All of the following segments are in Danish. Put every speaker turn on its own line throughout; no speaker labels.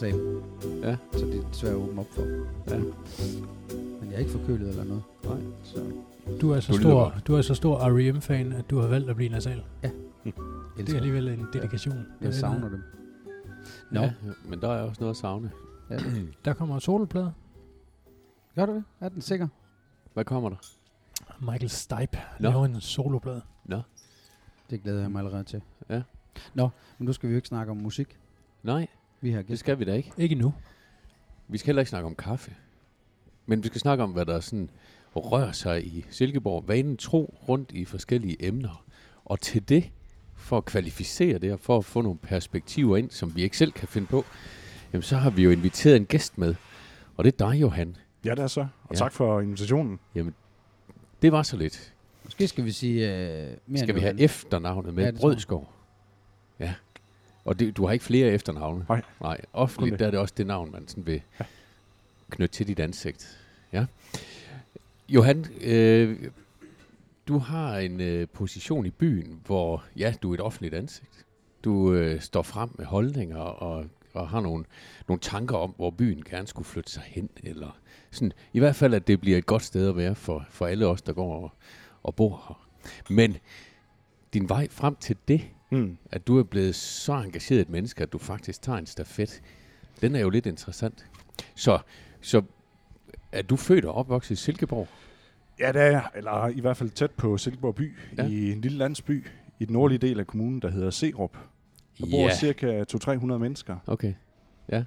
Nasal.
Ja.
Så det er svært at åbne op for.
Ja.
Men jeg er ikke forkølet eller noget.
Nej.
Så
Du er så
Du
stor, du er så stor R.E.M.-fan, at du har valgt at blive nasal. Det
elsker
er alligevel en dedikation.
Jeg
ved
savner dem. Nå.
Ja, men der er også noget at savne.
Ja.
Der kommer soloplade.
Gør du det? Er den sikker?
Hvad kommer der?
Michael Stipe
Nå.
laver en soloplade.
Nå.
Det glæder jeg mig allerede til.
Ja.
Nå, men nu skal vi jo ikke snakke om musik.
Nej,
Vi har
det
gæst.
skal vi da ikke.
Ikke nu.
Vi skal heller ikke snakke om kaffe. Men vi skal snakke om, hvad der sådan rører sig i Silkeborg. Vanen tro rundt i forskellige emner. Og til det, for at kvalificere det, og for at få nogle perspektiver ind, som vi ikke selv kan finde på, jamen så har vi jo inviteret en gæst med. Og det er dig, Johan.
Ja, det er så. Og
Ja.
tak for invitationen.
Det var så lidt.
Måske skal vi sige uh, mere
Skal
end
vi have efternavnet med?
Ja, det.
Brødskov. Ja. Og det, du har ikke flere efternavne?
Nej.
Nej, offentligt der er det også det navn, man sådan vil knytte til dit ansigt. Ja. Johan, øh, du har en øh, position i byen, hvor ja, du er et offentligt ansigt. Du øh, står frem med holdninger og, og har nogle, nogle tanker om, hvor byen gerne skulle flytte sig hen. Eller sådan, I hvert fald, at det bliver et godt sted at være for, for alle os, der går og, og bor her. Men din vej frem til det,
Mm.
at du er blevet så engageret et menneske, at du faktisk tager en stafet, den er jo lidt interessant. Så, så er du født og opvokset i Silkeborg?
Ja, det er jeg. Eller i hvert fald tæt på Silkeborg by.
Ja.
I en lille landsby i den nordlige del af kommunen, der hedder Serup. Der bor cirka 200-300 mennesker.
Okay, ja.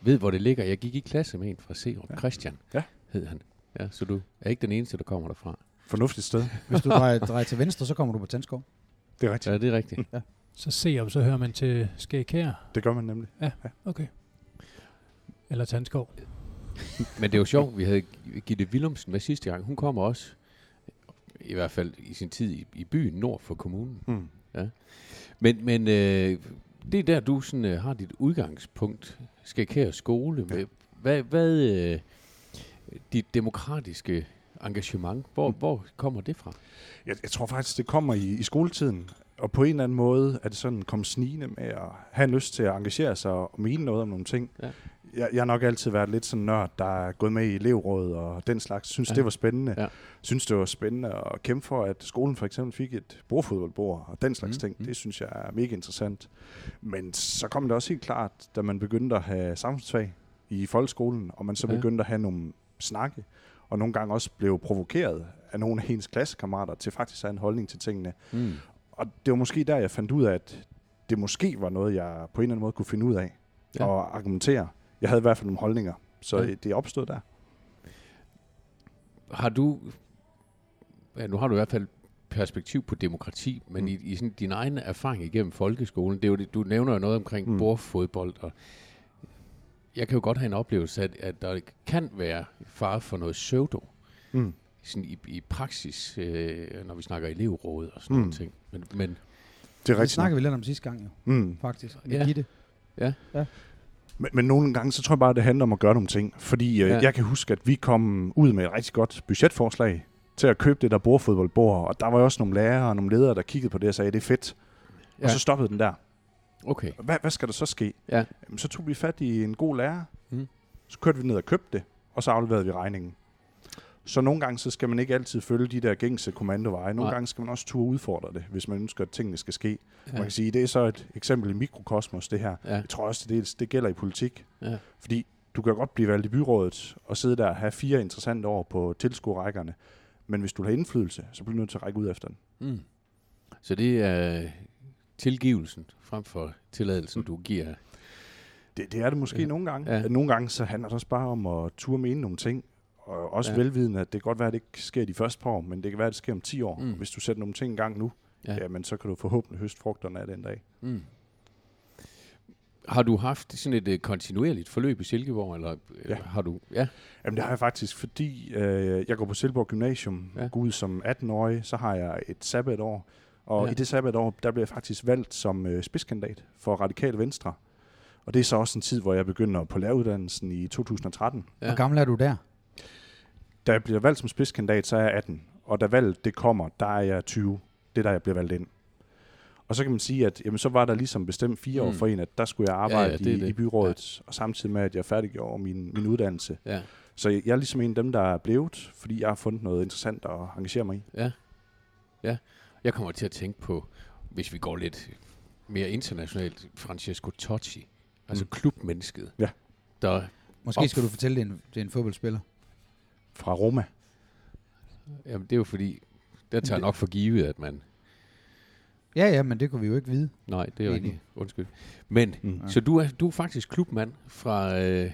Ved, hvor det ligger. Jeg gik i klasse med en fra Serup. Ja.
Ja.
Christian
Ja.
hed han. Ja, så du er ikke den eneste, der kommer derfra.
Fornuftigt sted.
Hvis du drejer, drejer til venstre, så kommer du på Tandskov.
Det er rigtigt.
Ja, det er rigtigt.
Så se om, så hører man til Skægkær.
Det gør man nemlig.
Okay. Eller Tandskov.
Men det er jo sjovt, vi havde Gitte Willumsen med sidste gang. Hun kommer også, i hvert fald i sin tid i, i byen nord for kommunen.
Mm.
Men, men øh, det er der, du sådan, øh, har dit udgangspunkt. Skal kære skole.
Ja.
Ja. Hvad, hvad øh, dit demokratiske engagement, hvor,
Mm.
hvor kommer det fra?
Jeg, jeg tror faktisk, det kommer i, i skoletiden. Og på en eller anden måde er det sådan kom snigende med at have en lyst til at engagere sig og mene noget om nogle ting.
Ja.
Jeg, jeg har nok altid været lidt sådan nørd, der er gået med i elevråd og den slags. Synes,
Ja.
ja. det var spændende.
Ja.
Synes, det var spændende at kæmpe for, at skolen for eksempel fik et bordfodboldbord og den slags
Mm,
ting.
mm.
Det synes jeg er mega interessant. Men så kom det også helt klart, da man begyndte at have samfundsfag i folkeskolen, og man så
Ja.
begyndte at have nogle snakke, og nogle gange også blev provokeret af nogle af hendes klassekammerater til faktisk at have en holdning til tingene.
Mm.
Og det var måske der, jeg fandt ud af, at det måske var noget, jeg på en eller anden måde kunne finde ud af
Ja.
og argumentere. Jeg havde i hvert fald nogle holdninger, så
Ja.
det opstod der.
Har du, ja, nu har du i hvert fald perspektiv på demokrati, men
Mm.
i, i sådan, din egen erfaring igennem folkeskolen, det er jo det, du nævner jo noget omkring. Mm. bordfodbold, og jeg kan jo godt have en oplevelse af, at der kan være fare for noget pseudo,
Mm.
sådan i, i praksis, øh, når vi snakker elevråd og sådan
Mm.
nogle ting. Men, men
Det er
Det
rigtigt.
snakkede vi lidt om sidste gang, jo,
Mm.
faktisk. Med
Ja.
Gitte.
Men, men nogle gange, så tror jeg bare, det handler om at gøre nogle ting. Fordi øh,
Ja.
ja. jeg kan huske, at vi kom ud med et rigtig godt budgetforslag til at købe det der bordfodboldbord. Og der var jo også nogle lærere og nogle ledere, der kiggede på det og sagde, det er fedt. Ja. Og så stoppede den der.
Okay.
Hvad, hvad skal der så ske?
Ja.
Jamen, så tog vi fat i en god lærer.
Mm.
Så kørte vi ned og købte det, og så afleverede vi regningen. Så nogle gange, så skal man ikke altid følge de der gængse kommandoveje. Nogle
Nej.
gange skal man også turde udfordre det, hvis man ønsker, at tingene skal ske. Ja. Man kan sige, det er så et eksempel i mikrokosmos, det her.
Ja.
Jeg tror også, det, dels, det gælder i politik.
Ja.
Fordi du kan godt blive valgt i byrådet og sidde der og have fire interessante år på tilskuerrækkerne. Men hvis du vil have indflydelse, så bliver du nødt til at række ud efter den.
Mm. Så det er tilgivelsen frem for tilladelsen, du giver.
Det, det er det måske
Ja.
nogle gange.
Ja.
Nogle gange så handler det også bare om at turde mene nogle ting. Og også
Ja.
velvidende, at det kan godt være, at det ikke sker de første par år, men det kan være, at det sker om 10 år.
Mm.
Mm. Hvis du sætter nogle ting i gang nu,
Ja.
ja. jamen, så kan du forhåbentlig høste frugterne af den dag.
Mm. Har du haft sådan et uh, kontinuerligt forløb i Silkeborg, eller ja.
Ja.
har du? Ja.
Jamen det har jeg faktisk, fordi øh, jeg går på Silkeborg Gymnasium,
Ja.
ja. går ud som 18-årig, så har jeg et sabbatår. Og
Ja.
i det sabbatår, der blev jeg faktisk valgt som øh, spidskandidat for Radikal Venstre. Og det er så også en tid, hvor jeg begynder på læreruddannelsen i 2013.
Ja.
Hvor gammel er du der?
Da jeg bliver valgt som spidskandidat, så er jeg 18. Og da valget det kommer, der er jeg 20. Det er der, jeg blev valgt ind. Og så kan man sige, at jamen, så var der ligesom bestemt fire år
Mm.
for en, at der skulle jeg arbejde
Ja,
ja,
det
i,
det.
i byrådet, ja. og samtidig med, at jeg færdiggjorde min, min uddannelse.
Ja.
Så jeg er ligesom en af dem, der er blevet, fordi jeg har fundet noget interessant at engagere mig i.
Ja. Ja. Jeg kommer til at tænke på, hvis vi går lidt mere internationalt, Francesco Totti. Altså
Mm.
klubmennesket.
Ja.
Der,
Måske
Op.
skal du fortælle, det er en, det er en fodboldspiller.
Fra Roma.
jamen det er jo fordi, der tager jeg nok for givet, at man...
Ja, ja, men det kunne vi jo ikke vide.
Nej, det er jo ikke... Undskyld. Men,
Mm.
ja. så du er, du er faktisk klubmand fra, øh,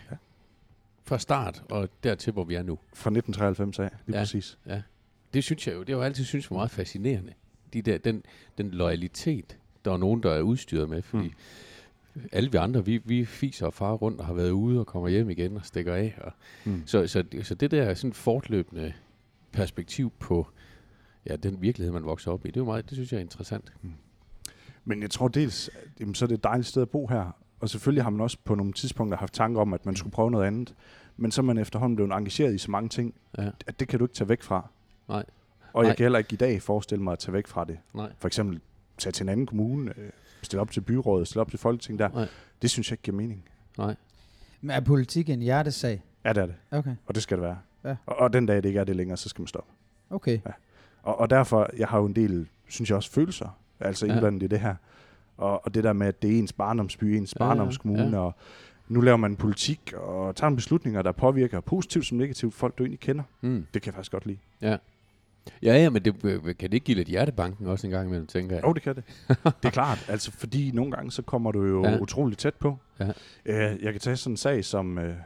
fra start og dertil, hvor vi er nu.
Fra 1993 af, lige
Ja.
ja. præcis.
Det synes jeg jo, det har jeg jo altid synes var meget fascinerende. De der, den, den loyalitet, der er nogen, der er udstyret med, fordi mm. alle vi andre, vi, vi fiser og farer rundt og har været ude og kommer hjem igen og stikker af. Og,
Mm.
så, så, så det der er sådan fortløbende perspektiv på ja, den virkelighed, man vokser op i, det er meget, det synes jeg er interessant.
Men jeg tror dels, jamen, så er det et dejligt sted at bo her. Og selvfølgelig har man også på nogle tidspunkter haft tanker om, at man skulle prøve noget andet. Men så er man efterhånden blevet engageret i så mange ting,
Ja.
at det kan du ikke tage væk fra.
Nej.
Og
Nej.
jeg kan heller ikke i dag forestille mig at tage væk fra det.
Nej.
For eksempel tage til en anden kommune, øh, stille op til byrådet, stille op til folketing der.
Nej.
Det synes jeg ikke giver mening.
Nej.
Men er politik en hjertesag?
Ja, det er det.
Okay,
Og det skal det være.
Ja.
Og, og den dag, det ikke er det længere, så skal man stoppe.
okay.
Og, og derfor, jeg har jo en del, synes jeg også, følelser, altså
Ja.
indblandet i det her. Og, og det der med, at det er ens barndomsby, ens
Ja, ja,
barndomskommune,
ja.
og nu laver man politik og tager nogle beslutninger, der påvirker positivt som negativt folk, du egentlig kender.
Mm.
Det kan jeg faktisk godt lide.
Ja, ja, men det, øh, kan det ikke give lidt hjertebanken også en gang imellem, tænker jeg?
Jo, det kan det. det er klart, altså fordi nogle gange, så kommer du jo
Ja.
ja. utroligt tæt på.
Ja.
Øh, jeg kan tage sådan en sag som øh,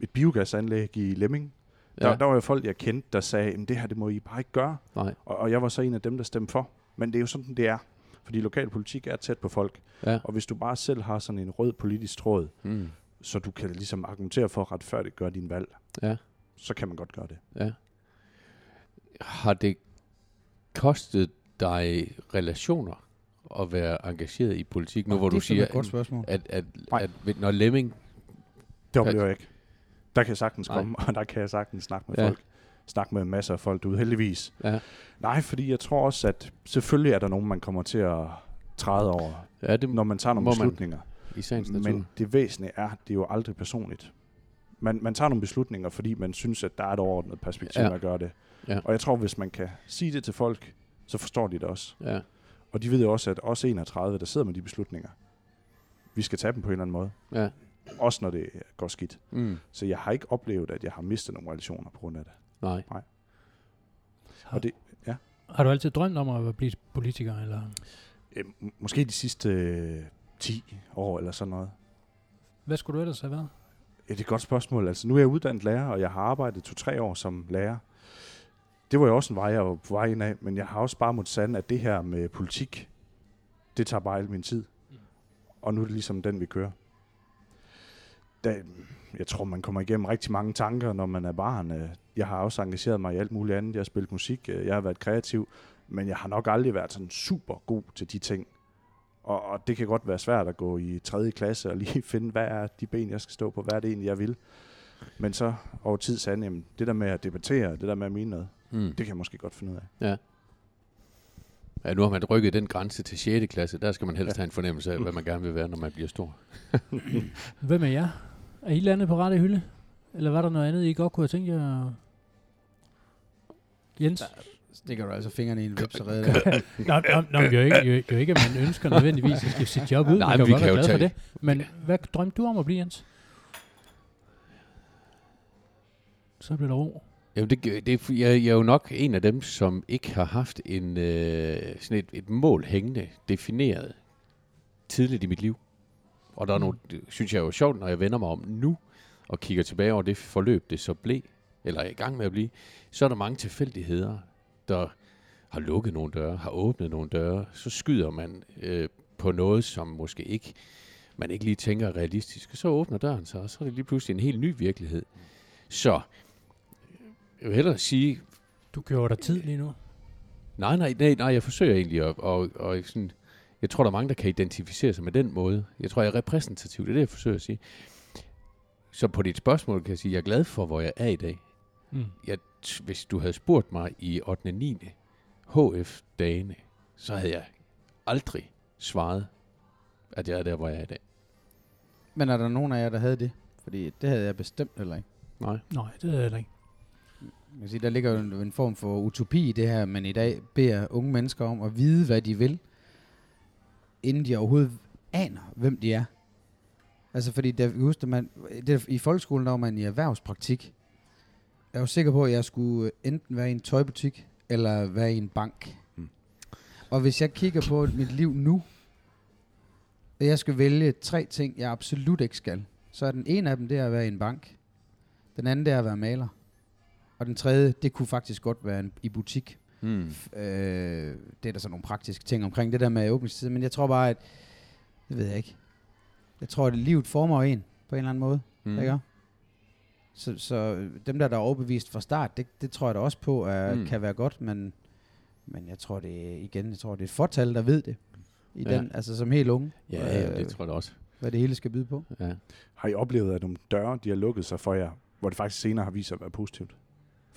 et biogasanlæg i Lemming. Der,
Ja.
der var jo folk, jeg kendte, der sagde, at det her, det må I bare ikke gøre.
Nej.
Og, og jeg var så en af dem, der stemte for. Men det er jo sådan, det er. Fordi lokalpolitik er tæt på folk.
Ja.
Og hvis du bare selv har sådan en rød politisk tråd,
Mm.
så du kan ligesom argumentere for at retfærdigt gøre din valg,
Ja.
så kan man godt gøre det.
Ja. Har det kostet dig relationer at være engageret i politik, nu hvor
det
du
er
siger,
et godt spørgsmål.
at, at,
Nej.
at, at når Lemming...
Det oplever jeg ikke. Der kan jeg sagtens
Nej.
komme, og der kan jeg sagtens snakke med
Ja.
ja. folk. Snakke med masser af folk derude, heldigvis.
Ja,
Nej, fordi jeg tror også, at selvfølgelig er der nogen, man kommer til at træde over,
ja det
når man tager nogle
må man
beslutninger.
i sagens natur.
Men det væsentlige er, at det er jo aldrig personligt. Man, man tager nogle beslutninger, fordi man synes, at der er et overordnet perspektiv
Ja.
ja. at gøre det.
Ja.
Og jeg tror, hvis man kan sige det til folk, så forstår de det også.
Ja,
Og de ved jo også, at os 31, der sidder med de beslutninger, vi skal tage dem på en eller anden måde.
ja.
Også når det går skidt.
Mm.
Så jeg har ikke oplevet, at jeg har mistet nogle relationer på grund af det.
Nej.
Og det
Har du altid drømt om at blive politiker? Eller?
øh, måske de sidste øh, 10 år eller sådan noget.
Hvad skulle du ellers have været?
Ja, det er et godt spørgsmål. Altså, nu er jeg uddannet lærer, og jeg har arbejdet to-tre år som lærer. Det var jo også en vej, jeg var på vej ind af, men jeg har også bare måttet sande, at det her med politik, det tager bare al min tid. Og nu er det ligesom den, vi kører. Da, jeg tror, man kommer igennem rigtig mange tanker, når man er barn. Jeg har også engageret mig i alt muligt andet. Jeg har spillet musik, jeg har været kreativ, men jeg har nok aldrig været sådan super god til de ting. Og, og det kan godt være svært at gå i 3. klasse og lige finde, hvad er de ben, jeg skal stå på, hvad er det egentlig, jeg vil. Men så over tid sagde jeg, jamen, det der med at debattere, det der med at mene noget,
Mm.
det kan jeg måske godt finde ud af.
Ja, nu har man rykket den grænse til 6. klasse. Der skal man helst
Ja.
have en fornemmelse af, hvad man gerne vil være, når man bliver stor.
Hvem er jeg? Er I landet på rette hylde? Eller var der noget andet, I godt kunne have tænkt jer? Jens?
Stikker du altså fingrene i en vips og redder det.
Nå, nå, nå, jo ikke, jo, jo ikke, at man ønsker nødvendigvis at skifte sit job ud.
Nej,
man kan
vi
godt
kan
være
jo
glad for det. Men hvad drømte du om at blive, Jens? Så bliver der ro.
Jamen, det, det, jeg, jeg er jo nok en af dem, som ikke har haft en, øh, sådan et, et mål hængende, defineret tidligt i mit liv. Og der er
Mm.
nogle, det synes jeg er jo sjovt, når jeg vender mig om nu, og kigger tilbage over det forløb, det så blev, eller er i gang med at blive, så er der mange tilfældigheder, der har lukket nogle døre, har åbnet nogle døre, så skyder man øh, på noget, som måske ikke, man ikke lige tænker er realistisk, og så åbner døren sig, og så er det lige pludselig en helt ny virkelighed. Så, jeg vil hellere sige,
Du kører dig tid lige nu.
Nej, nej, nej, nej, jeg forsøger egentlig at, og, og sådan, jeg tror, der er mange, der kan identificere sig med den måde. Jeg tror, jeg er repræsentativ, det er det, jeg forsøger at sige. Så på dit spørgsmål kan jeg sige, at jeg er glad for, hvor jeg er i dag.
Mm.
Jeg, hvis du havde spurgt mig i 8. og 9. HF-dagene, så havde jeg aldrig svaret, at jeg er der, hvor jeg er i dag.
Men er der nogen af jer, der havde det? Fordi det havde jeg bestemt heller ikke.
Nej.
Nej, det er jeg heller ikke.
Jeg kan sige, der ligger jo en, en form for utopi i det her, men i dag beder unge mennesker om at vide, hvad de vil, inden de overhovedet aner, hvem de er. Altså fordi, der, at man, det, i folkeskolen der var man i erhvervspraktik. Jeg var sikker på, at jeg skulle enten være i en tøjbutik, eller være i en bank.
Mm.
Og hvis jeg kigger på mit liv nu, og jeg skal vælge tre ting, jeg absolut ikke skal, så er den ene af dem, det er at være i en bank. Den anden, det er at være maler. Og den tredje, det kunne faktisk godt være en, i butik.
Mm.
Øh, det er der så nogle praktiske ting omkring det der med åbningstid, men jeg tror bare, at, det ved jeg ikke. Jeg tror, at livet former en på en eller anden måde,
Mm.
ikke? Så, så dem der, der er overbevist fra start, det, det tror jeg da også på, at
Mm.
kan være godt, men, men jeg tror det er, igen, jeg tror det er et fortal, der ved det. I
Ja.
ja. den, altså som helt unge,
Ja, ja,
øh,
det tror jeg da også.
hvad det hele skal byde på.
Ja.
Har I oplevet, at nogle døre, de har lukket sig for jer, hvor det faktisk senere har vist sig at være positivt?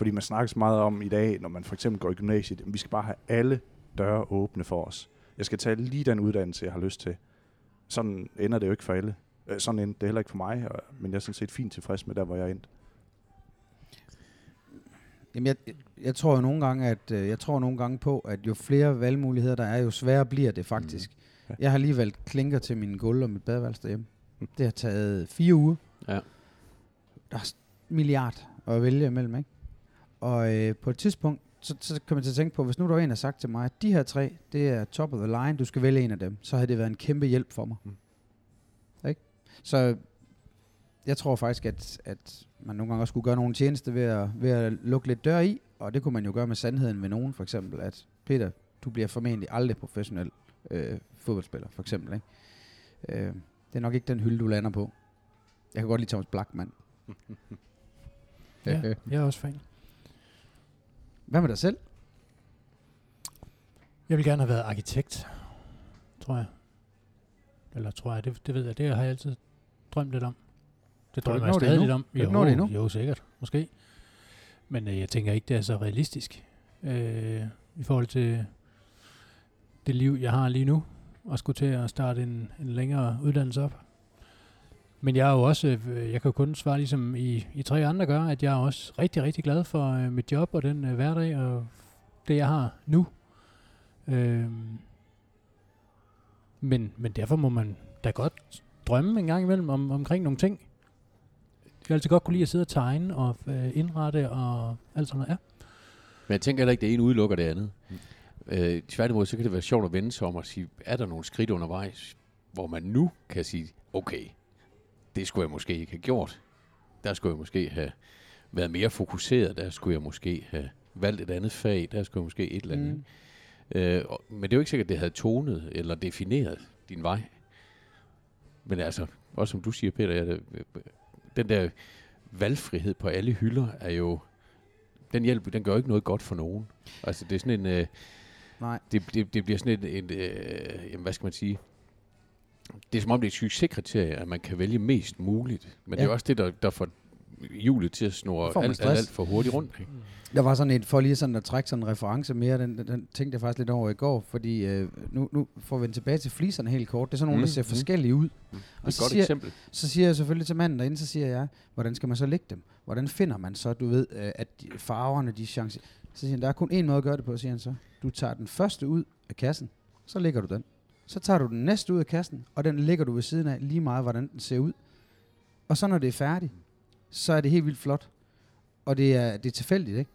Fordi man snakkes meget om i dag, når man for eksempel går i gymnasiet, at vi skal bare have alle døre åbne for os. Jeg skal tage lige den uddannelse, jeg har lyst til. Sådan ender det jo ikke for alle. Øh, Sådan ender det heller ikke for mig, men jeg er sådan set fint tilfreds med der, hvor jeg er endt.
Jamen, jeg, jeg tror jo nogle gange, at øh, jeg tror nogle gange på, at jo flere valgmuligheder der er, jo sværere bliver det faktisk.
Ja.
Mm. Jeg har lige valgt klinker til min gulv og mit badeværelse derhjemme. Det har taget fire uger.
Ja.
Der er milliard at vælge imellem, ikke? Og øh, på et tidspunkt, så, så kan man til at tænke på, hvis nu der var en, der sagt til mig, at de her tre, det er top of the line, du skal vælge en af dem, så havde det været en kæmpe hjælp for mig.
Mm.
Mm. Ikke? Så jeg tror faktisk, at, at man nogle gange også skulle gøre nogle tjeneste ved at, ved at lukke lidt dør i, og det kunne man jo gøre med sandheden ved nogen, for eksempel, at Peter, du bliver formentlig aldrig professionel øh, fodboldspiller, for eksempel. Ikke? Øh, det er nok ikke den hylde, du lander på. Jeg kan godt lide Thomas Blackman.
Ja, jeg er også fan.
Hvad med dig selv?
Jeg vil gerne have været arkitekt, tror jeg. Eller tror jeg, det, det ved jeg, det har jeg altid drømt lidt om. Det drømmer jeg stadig lidt om.
Nået det endnu?
jo, sikkert, måske. Men øh, jeg tænker ikke, det er så realistisk øh, i forhold til det liv, jeg har lige nu, og skulle til at starte en, en længere uddannelse op. Men jeg er jo også, øh, jeg kan jo kun svare ligesom I, I tre andre gør, at jeg er også rigtig, rigtig glad for øh, mit job og den øh, hverdag og det, jeg har nu. Øh, men, men derfor må man da godt drømme en gang imellem om, omkring nogle ting. Jeg har altid godt kunne lide at sidde og tegne og øh, indrette og alt sådan noget. Ja.
Men jeg tænker heller ikke, det ene udelukker det andet. Mm. Øh, tværtimod, så kan det være sjovt at vende sig om og sige, er der nogle skridt undervejs, hvor man nu kan sige, okay, det skulle jeg måske ikke have gjort. Der skulle jeg måske have været mere fokuseret. Der skulle jeg måske have valgt et andet fag. Der skulle jeg måske et eller andet. Mm. Øh, og- men det er jo ikke sikkert, at det havde tonet eller defineret din vej. Men altså, også som du siger, Peter, det- den der valgfrihed på alle hylder er jo, den hjælp, den gør ikke noget godt for nogen. Altså, det er sådan en, øh,
Nej.
det, det, det bliver sådan et, et øh, jamen, hvad skal man sige, det er som om det er et succeskriterie, at man kan vælge mest muligt. Men ja. det er også det, der, der får hjulet til at snurre alt, alt, alt for hurtigt rundt. Ikke?
Der var sådan et, for lige sådan at trække sådan en reference mere, den, den, den tænkte jeg faktisk lidt over i går, fordi øh, nu, nu får vi vende tilbage til fliserne helt kort. Det er sådan nogle,
Mm,
der ser
mm.
forskellige ud.
Er
Og
et
så
godt
siger,
eksempel.
så siger jeg selvfølgelig til manden derinde, så siger jeg, hvordan skal man så lægge dem? Hvordan finder man så, du ved, øh, at de, farverne, de chancer. Så siger han, der er kun én måde at gøre det på, siger han så. Du tager den første ud af kassen, så lægger du den. Så tager du den næste ud af kassen, og den lægger du ved siden af lige meget, hvordan den ser ud. Og så når det er færdigt, så er det helt vildt flot. Og det er, det er tilfældigt, ikke?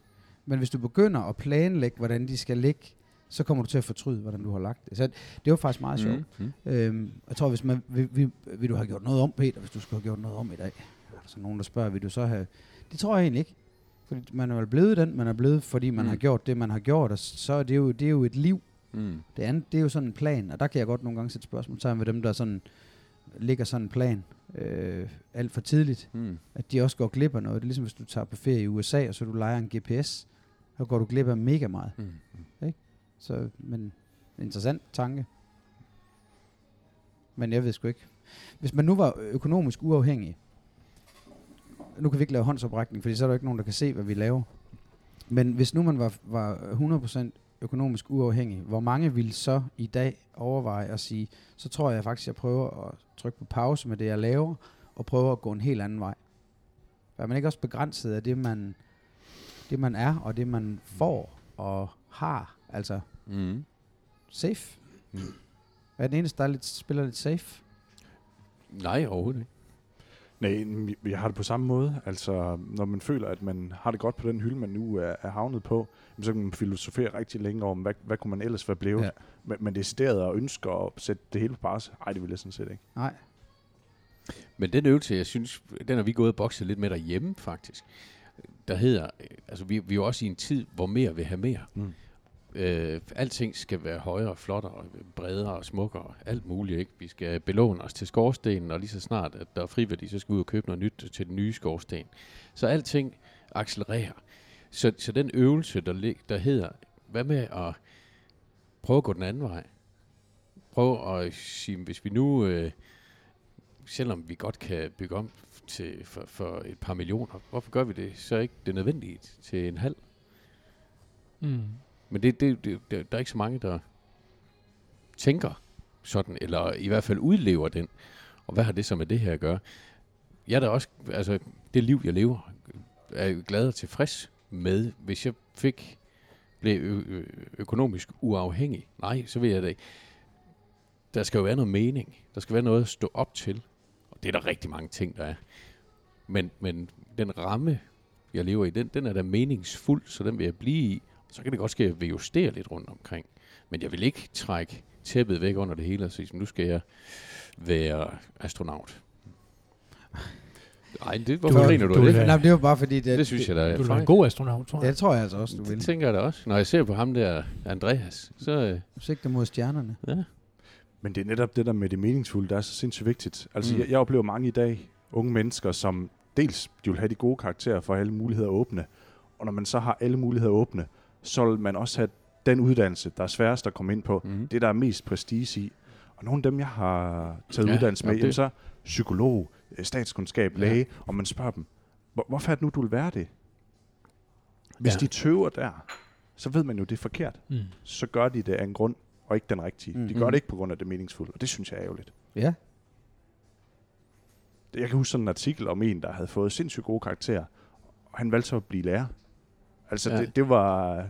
Men hvis du begynder at planlægge, hvordan de skal ligge, så kommer du til at fortryde, hvordan du har lagt det. Så det var faktisk meget sjovt.
Mm. Mm.
Øhm, jeg tror, hvis man, vil, vil, vil du have gjort noget om, Peter, hvis du skulle have gjort noget om i dag? Er der så nogen, der spørger, vil du så have... Det tror jeg egentlig ikke. Fordi man er vel blevet den, man er blevet, fordi man
Mm.
mm. har gjort det, man har gjort, og så er det jo, det er jo et liv.
Mm.
Det andet, det er jo sådan en plan, og der kan jeg godt nogle gange sætte spørgsmål ved dem, der sådan ligger sådan en plan øh, alt for tidligt,
Mm.
at de også går glip af noget. Det er ligesom, hvis du tager på ferie i USA, og så du leger en GPS, så går du glip af mega meget.
Mm.
Så, men interessant tanke. Men jeg ved sgu ikke. Hvis man nu var økonomisk uafhængig, nu kan vi ikke lave håndsoprækning, fordi så er der ikke nogen, der kan se, hvad vi laver. Men hvis nu man var, var 100% økonomisk uafhængig, hvor mange vil så i dag overveje at sige, så tror jeg faktisk, jeg prøver at trykke på pause med det, jeg laver, og prøver at gå en helt anden vej. Er man ikke også begrænset af det, man, det, man er, og det, man får og har? Altså,
Mm.
safe.
Mm.
Er den eneste, der er lidt, spiller lidt safe?
Nej, overhovedet ikke.
Nej, jeg har det på samme måde. Altså, når man føler, at man har det godt på den hylde, man nu er, er havnet på, så kan man filosofere rigtig længe om, hvad, hvad kunne man ellers være blevet.
Ja.
Men, men decideret og ønsker at sætte det hele på pause, ej, det vil jeg sådan set ikke.
Nej.
Men den øvelse, jeg synes, den har vi gået og bokset lidt med derhjemme, faktisk. Der hedder, altså vi, vi er jo også i en tid, hvor mere vil have mere.
Mm.
Øh, alting skal være højere, flottere, bredere og smukkere. Alt muligt, ikke? Vi skal belåne os til skorstenen, og lige så snart, at der er friværdi, så skal vi ud og købe noget nyt til den nye skorsten. Så alting accelererer. Så, så den øvelse, der, lig, der hedder, hvad med at prøve at gå den anden vej? Prøv at sige, hvis vi nu, øh, selvom vi godt kan bygge om til for, for et par millioner, hvorfor gør vi det så ikke det nødvendige til en halv?
Mm.
Men det, det, det, det, der er ikke så mange, der tænker sådan, eller i hvert fald udlever den. Og hvad har det så med det her at gøre? Jeg er da også, altså det liv, jeg lever, er jeg glad og tilfreds med, hvis jeg fik, blev ø- ø- økonomisk uafhængig. Nej, så vil jeg da ikke. Der skal jo være noget mening. Der skal være noget at stå op til. Og det er der rigtig mange ting, der er. Men, men den ramme, jeg lever i, den, den er da meningsfuld, så den vil jeg blive i. Så kan det godt ske, at jeg vil justere lidt rundt omkring. Men jeg vil ikke trække tæppet væk under det hele og sige, nu skal jeg være astronaut. Nej, det, hvorfor
Du-
griner du,
du
det?
Nej, det var bare fordi, det,
Det synes jeg, der er
Du være en god astronaut, tror
Ja,
jeg.
det tror jeg altså også, du
Det
vil.
tænker jeg da også. Når jeg ser på ham der, Andreas, så øh,
Sigte mod stjernerne.
ja.
Men det er netop det der med det meningsfulde, der er så sindssygt vigtigt. Altså,
Mm.
jeg, jeg oplever mange i dag, unge mennesker, som dels de vil have de gode karakterer for alle muligheder åbne, og når man så har alle muligheder åbne, så vil man også have den uddannelse, der er sværest at komme ind på.
Mm.
Det, der er mest prestige i. Og nogle af dem, jeg har taget
Ja,
uddannelse med,
ja,
jamen,
det-
så psykolog, øh, statskundskab,
Ja.
læge, og man spørger dem, "Hvor- hvorfor er det nu, du vil være det? Hvis
Ja.
de tøver der, så ved man jo, det er forkert.
Mm.
Så gør de det af en grund, og ikke den rigtige. Mm. De
Mm.
gør det ikke på grund af det meningsfulde, og det synes jeg er ærgerligt.
Ja.
Jeg kan huske sådan en artikel om en, der havde fået sindssygt gode karakterer, og han valgte så at blive lærer. Altså,
Ja.
det, det var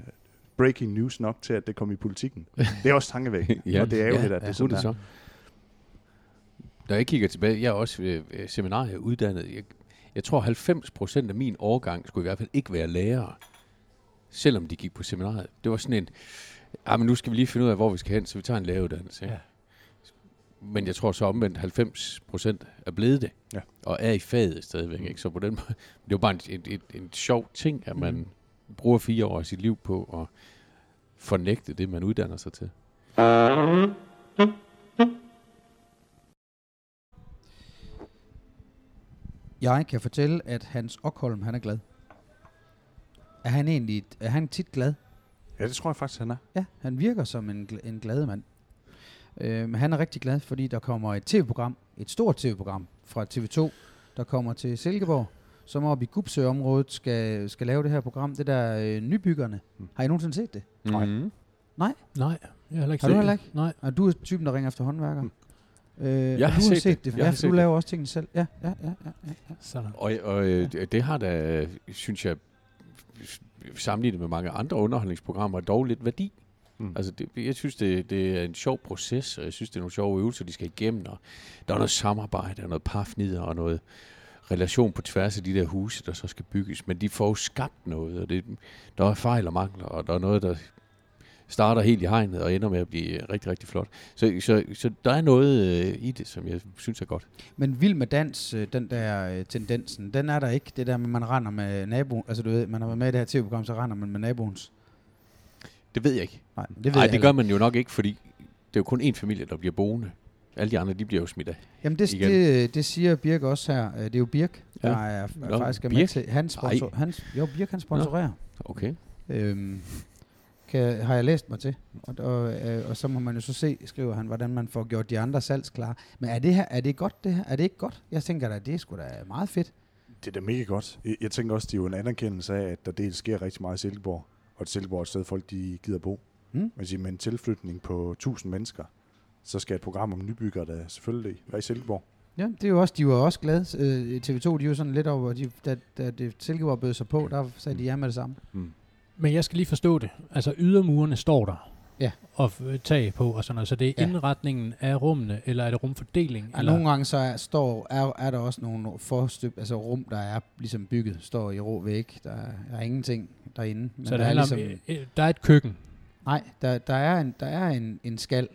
breaking news nok til, at det kom i politikken. Det er også tankevækkende, ja. og det er ærgerligt,
ja,
at det
ja,
er sådan
det
der.
så. Da jeg kigger tilbage, jeg er også øh, øh, seminariet uddannet. Jeg, jeg tror 90 procent af min årgang skulle i hvert fald ikke være lærere, selvom de gik på seminariet. Det var sådan en, ja, men nu skal vi lige finde ud af, hvor vi skal hen, så vi tager en læreruddannelse.
Ja.
Men jeg tror så omvendt 90 procent er blevet det,
Ja.
og er i faget stadigvæk.
Mm.
Ikke? Så på den måde, det er jo bare en, en, en, en sjov ting, at man
Mm.
Bruger fire år af sit liv på at fornægte det, man uddanner sig til.
Jeg kan fortælle, at Hans Okholm, han er glad. Er han egentlig er han tit glad?
Ja, det tror jeg faktisk, han er.
Ja, han virker som en, gl- en glad mand. Øh, men han er rigtig glad, fordi der kommer et tv-program, et stort tv-program fra TV2, der kommer til Silkeborg, som oppe i Gubsø-området skal, skal lave det her program. Det der øh, nybyggerne.
Mm.
Har I nogensinde set det?
Nej.
Mm.
Nej, jeg har heller ikke
Har du
set
heller
det. Nej.
Og du er typen, der ringer efter håndværker.
Mm.
Øh,
Jeg har
du har
set
set
det.
det.
Jeg
Ja,
set
du
det.
laver også tingene selv. Ja, ja, ja, ja, ja. ja.
Sådan.
Og, og øh, det- det har da, synes jeg, sammenlignet med mange andre underholdningsprogrammer, dog lidt værdi.
Mm.
Altså, det, jeg synes, det, det er en sjov proces, og jeg synes, det er nogle sjove øvelser, de skal igennem, og der er noget samarbejde, og noget parfnider, og noget relation på tværs af de der huse, der så skal bygges. Men de får jo skabt noget, og det, der er fejl og mangler, og der er noget, der starter helt i hegnet og ender med at blive rigtig, rigtig flot. Så, så, så der er noget øh, i det, som jeg synes er godt.
Men vild med dans, øh, den der øh, tendensen, den er der ikke. Det der med, man render med naboen. Altså du ved, man har været med i det her tv-program, så render man med naboens.
Det ved jeg ikke.
Nej, det ved
Nej,
jeg
det gør man jo nok ikke, fordi det er jo kun én familie, der bliver boende. Alle de andre, de bliver jo smidt af.
Jamen det,
igen.
det, det siger Birk også her. Øh, Det er jo Birk,
Ja.
der er, er
Nå,
faktisk er med
Birk?
til. Han sponsor, han, jo, Birk han sponsorerer.
Okay.
Øhm, kan, har jeg læst mig til. Og, og, øh, og så må man jo så se, skriver han, hvordan man får gjort de andre salgsklar. Men er det her, er det godt det her? Er det ikke godt? Jeg tænker da, det er sgu da meget fedt.
Det er da mega godt. Jeg, jeg tænker også, det er jo en anerkendelse af, at der dels sker rigtig meget i Silkeborg, og at Silkeborg er et sted, folk de gider bo.
Hmm?
Man siger, med en tilflytning på 1000 mennesker, så skal et program om nybygger da selvfølgelig være i Silkeborg.
Ja, det er jo også, de var også glade. Øh, TV2, de er jo sådan lidt over, de, da, da det Silkeborg bød sig på, der sagde de ja med det samme.
Mm.
Men jeg skal lige forstå det. Altså ydermurene står der.
Ja.
Og f- tag på og sådan noget. Så det er
Ja.
indretningen af rummene, eller er det rumfordeling?
Ja,
eller?
nogle gange så er, står, er, er der også nogle forstøb, altså rum, der er ligesom bygget, står i rå væg. Der er, der er ingenting derinde. Men
så
der
det
er ligesom,
om, øh, øh, der er et køkken,
Nej, der, der er en, der er en, en skal.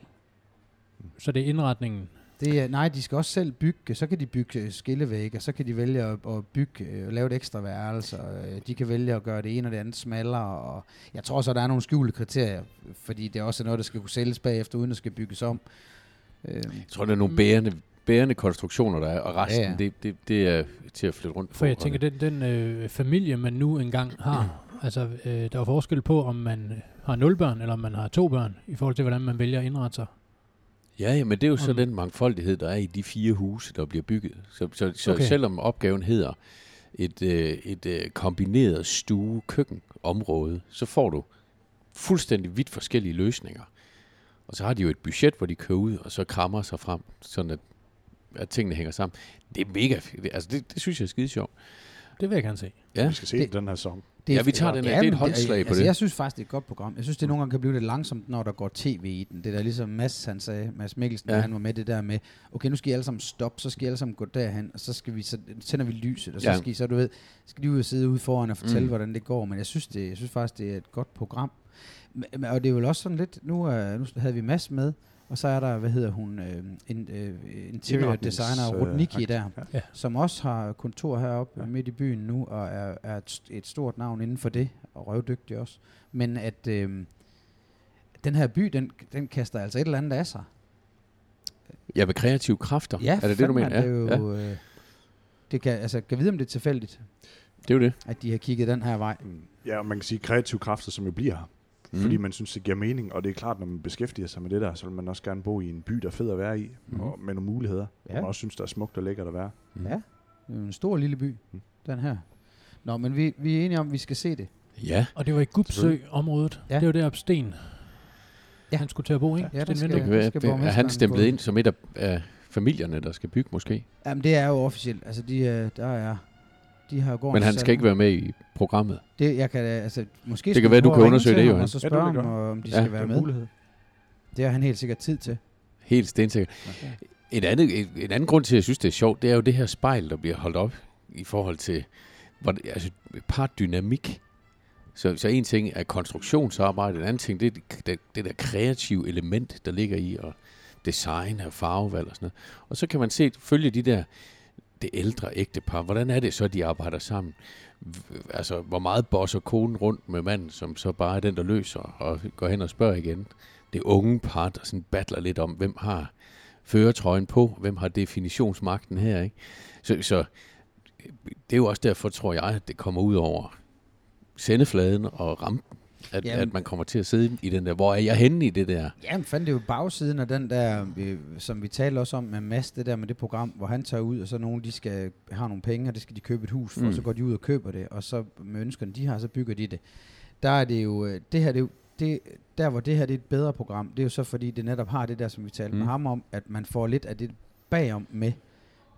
Så det er indretningen.
Det er, nej, de skal også selv bygge, så kan de bygge øh, skillevægge, og så kan de vælge at, at bygge, øh, lave et ekstra værelse, og øh, de kan vælge at gøre det ene og det andet smallere, og jeg tror så, der er nogle skjulte kriterier, fordi det er også noget, der skal kunne sælges bagefter, uden at skal bygges om. Øh,
Jeg tror, der er nogle bærende, bærende konstruktioner, der er, og resten,
Ja,
ja. Det, det, det er til at flytte rundt
For jeg
på.
tænker, den, den øh, familie, man nu engang har, altså øh, der er forskel på, om man har nul børn, eller om man har to børn, i forhold til, hvordan man vælger at indrette sig.
Ja, ja, men det er jo så den mangfoldighed, der er i de fire huse, der bliver bygget. Så, så, så
Okay.
selvom opgaven hedder et, øh, et øh, kombineret stue-køkken-område, så får du fuldstændig vidt forskellige løsninger. Og så har de jo et budget, hvor de kører ud, og så krammer sig frem, sådan at, at tingene hænger sammen. Det er mega fedt. Altså, det, det synes jeg er skide sjovt.
Det vil jeg gerne se.
Ja,
Vi skal se
Det-
det, den her sæson.
Det
Ja, vi tager den her. Det er et håndslag på
altså,
det.
Jeg synes faktisk, det er et godt program. Jeg synes, det nogle gange kan blive lidt langsomt, når der går tv i den. Det der ligesom Mads, han sagde, Mads Mikkelsen, ja.
Ja.
han var med det der med, okay, nu skal I alle sammen stoppe, så skal I alle sammen gå derhen, og så, skal vi, så tænder vi lyset, og så
Ja.
skal I så, du ved, skal de ud og sidde ude foran og fortælle, mm. Hvordan det går. Men jeg synes, det, jeg synes faktisk, det er et godt program. Men- Og det er vel også sådan lidt, nu, er, nu havde vi Mads med, og så er der, hvad hedder hun, øh, en, øh, interior designer,
øh,
Rudnicki
akt-
der,
ja.
Ja.
som også har kontor heroppe
Ja.
ja. midt i byen nu, og er, er et, et stort navn inden for det, og røvdygtig også. Men at øh, den her by, den, den kaster altså et eller andet af sig.
ja med kreative kræfter.
Ja,
er det det, du mener?
Det er
ja,
jo,
ja,
øh, det kan, altså, kan vide, om det er tilfældigt,
det er jo det.
at de har kigget den her vej.
Ja, og man kan sige kreative kræfter, som jo bliver her. Mm. Fordi man synes, det giver mening, og det er klart, når man beskæftiger sig med det der, så vil man også gerne bo i en by, der er fed at være i, mm. Og med nogle muligheder. Ja.
Ja.
Og man også synes, der er smukt og lækkert at være.
Mm.
Ja, det er jo en stor lille by,
Mm.
den her. Nå, men vi, vi er enige om, at vi skal se det.
Ja,
Og det var i Gubsø-området.
Ja.
Ja. Det var der Sten.
Ja.
Ja. Han skulle til at bo, ikke?
Ja, der
Sten
skal-
det kan være,
skal
at- er han stemplet ind som et af, af familierne, der skal bygge måske.
Jamen, det er jo officielt. Altså, de, øh, der er... De har gården
Men han skal ikke være med i programmet.
Det, jeg kan, altså, måske
Det kan være, du kan
at
undersøge det, Johan.
Og så
Ja,
spørge
jeg
ham, om de
Ja,
skal være med.
mulighed.
Det har han helt sikkert tid til.
Helt stensikkert. Et andet, et, en anden grund til, at jeg synes, det er sjovt, det er jo det her spejl, der bliver holdt op i forhold til hvor altså, partdynamik. Så, så en ting er konstruktionsarbejde, en anden ting, det er det, det, det der kreative element, der ligger i, og design og farvevalg og sådan noget. Og så kan man se, følge de der, det ældre ægtepar, hvordan er det så, de arbejder sammen? Altså, hvor meget bosser konen rundt med manden, som så bare er den, der løser, og går hen og spørger igen. Det unge par, der sådan battler lidt om, hvem har føretrøjen på, hvem har definitionsmagten her, ikke? Så, så det er jo også derfor, tror jeg, at det kommer ud over sendefladen og rampen, at,
Jamen.
at man kommer til at sidde i den der, hvor er jeg henne i det der?
Ja, men fandt det er jo bagsiden af den der, vi, som vi talte også om med Mads, det der med det program, hvor han tager ud, og så nogen, de skal have nogle penge, og det skal de købe et hus for, mm.
Mm.
og så går de ud og køber det, og så med ønskerne, de har, så bygger de det. Der er det jo, øh, det her, det er jo, det, der hvor det her det er et bedre program, det er jo så fordi, det netop har det der, som vi talte mm. med
Mm.
ham om, at man får lidt af det bagom med.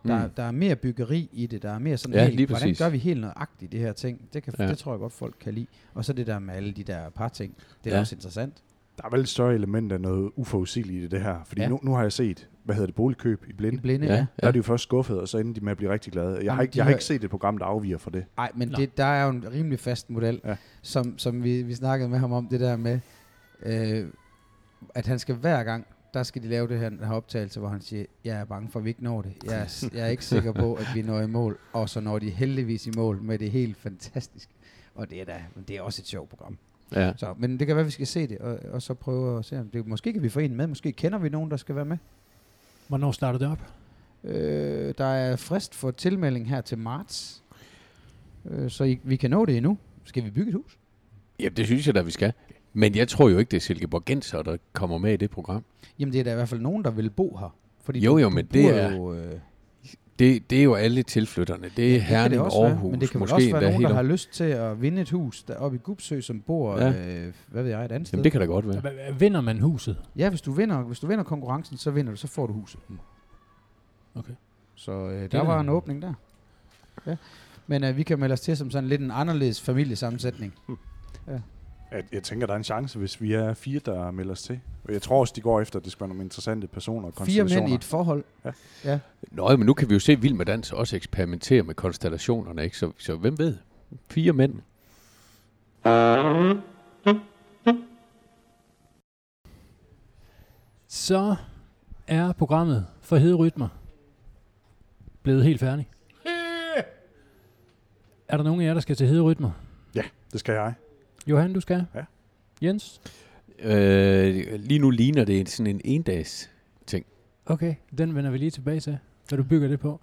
Der,
Mm.
der er mere byggeri i det, der er mere sådan
Ja,
helt,
lige
hvordan gør vi helt nøjagtigt det her ting? Det, kan, ja. Det tror jeg godt, folk kan lide. Og så det der med alle de der par ting, det er
Ja.
også interessant.
Der er vel et større element af noget uforudsigeligt i det her. Fordi
Ja.
nu, nu har jeg set, hvad hedder det, boligkøb i blinde.
I blinde,
Ja,
ja.
Der er de jo først skuffet, og så ender de med at blive rigtig glade. Jeg
Jamen,
har ikke, jeg har ikke set et program, der afviger fra det.
Nej, men
Nå.
det, der er jo en rimelig fast model. Ja. som, som vi, vi snakkede med ham om, det der med, øh, at han skal hver gang, der skal de lave det her, den her optagelse, hvor han siger, jeg er bange for, at vi ikke når det. Jeg er, jeg er ikke sikker på, at vi når i mål. Og så når de heldigvis i mål med det helt fantastisk. Og det er da, det er også et sjovt program.
ja.
Så, men det kan være, at vi skal se det, og, og så prøve at se, om det, måske kan vi få en med, måske kender vi nogen, der skal være med.
Hvornår starter det op?
Øh, der er frist for tilmelding her til marts, øh, så I, vi kan nå det endnu. Skal vi bygge et hus?
Jamen, det synes jeg da, vi skal. Men jeg tror jo ikke, det er Silkeborgenser, der kommer med i det program.
Jamen, det er der i hvert fald nogen, der vil bo her. Fordi
Jo,
du,
jo,
du
men det er-
Jo, øh,
Det, det er jo alle tilflytterne. Det er
kan
Herning,
det også være,
Aarhus,
men det kan
måske
også være nogen, der
helt
har
op.
lyst til at vinde et hus deroppe i Gubsø, som bor,
Ja.
ja. øh, hvad ved jeg, et andet sted.
Jamen, det kan da godt være.
Vinder man huset?
Ja, hvis du, vinder, hvis du vinder konkurrencen, så vinder du, så får du huset.
Okay.
Så øh, der
da-
var en åbning der. Ja. Men øh, vi kan melde os til som sådan lidt en anderledes familiesammensætning.
Jeg, jeg tænker, der er en chance, hvis vi er fire, der melder os til. Og jeg tror også, de går efter, at det skal være nogle interessante personer og
Fire mænd i et forhold.
Nå, men nu kan vi jo se Vild med Dans også eksperimentere med konstellationerne, ikke? Så, så hvem ved? Fire mænd.
Så er programmet for Hederytmer blevet helt færdig. Er der nogen af jer, der skal til Hederytmer?
Det skal jeg.
Johan, du skal?
Ja.
Jens?
Øh, lige nu ligner det sådan en endags.
Okay, den vender vi lige tilbage til, hvad du bygger det på.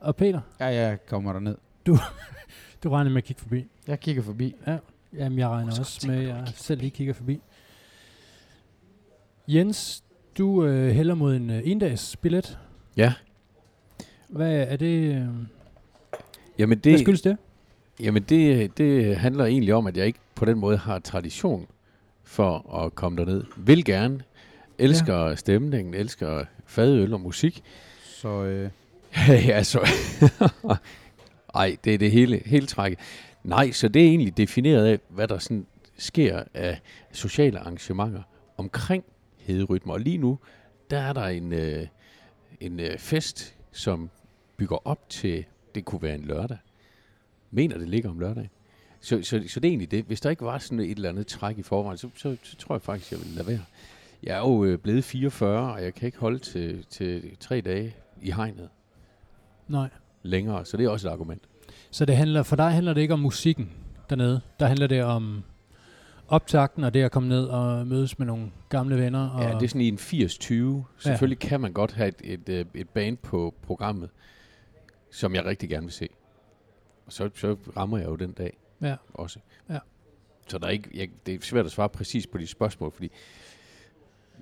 Og Peter,
Ja, jeg kommer derned.
du regner med at kigge forbi.
Jeg kigger forbi.
Jamen, jeg regner også med, at jeg selv lige kigger forbi. Jens, du øh, hælder mod en øh, endags billet.
Ja.
Hvad er det? Øh,
Jamen
hvad
det,
skyldes det?
Jamen det, det handler egentlig om, at jeg ikke på den måde har tradition for at komme derned. Vil gerne. Elsker ja. stemningen, elsker fadøl og musik.
Så øh,
ja, så... Ej, det er det hele, hele trækket. Nej, så det er egentlig defineret af, hvad der sådan sker af sociale arrangementer omkring hederytmer. Og lige nu, der er der en, øh, en øh, fest, som bygger op til, det kunne være en lørdag. Mener, det ligger om lørdag. Så, så, så det er egentlig det. Hvis der ikke var sådan et eller andet træk i forvejen, så, så, så tror jeg faktisk, jeg vil lade være. Jeg er jo øh, blevet 44, og jeg kan ikke holde til, til tre dage i hegnet
Nej.
længere, så det er også et argument.
Så det handler, for dig handler det ikke om musikken dernede. Der handler det om optakten og det at komme ned og mødes med nogle gamle venner. Og
Ja, det er sådan i en 80-20. Selvfølgelig kan man godt have et, et, øh, et band på programmet, som jeg rigtig gerne vil se. Og så, så rammer jeg jo den dag
Ja.
også.
Ja.
Så der er ikke, jeg, det er svært at svare præcis på de spørgsmål, fordi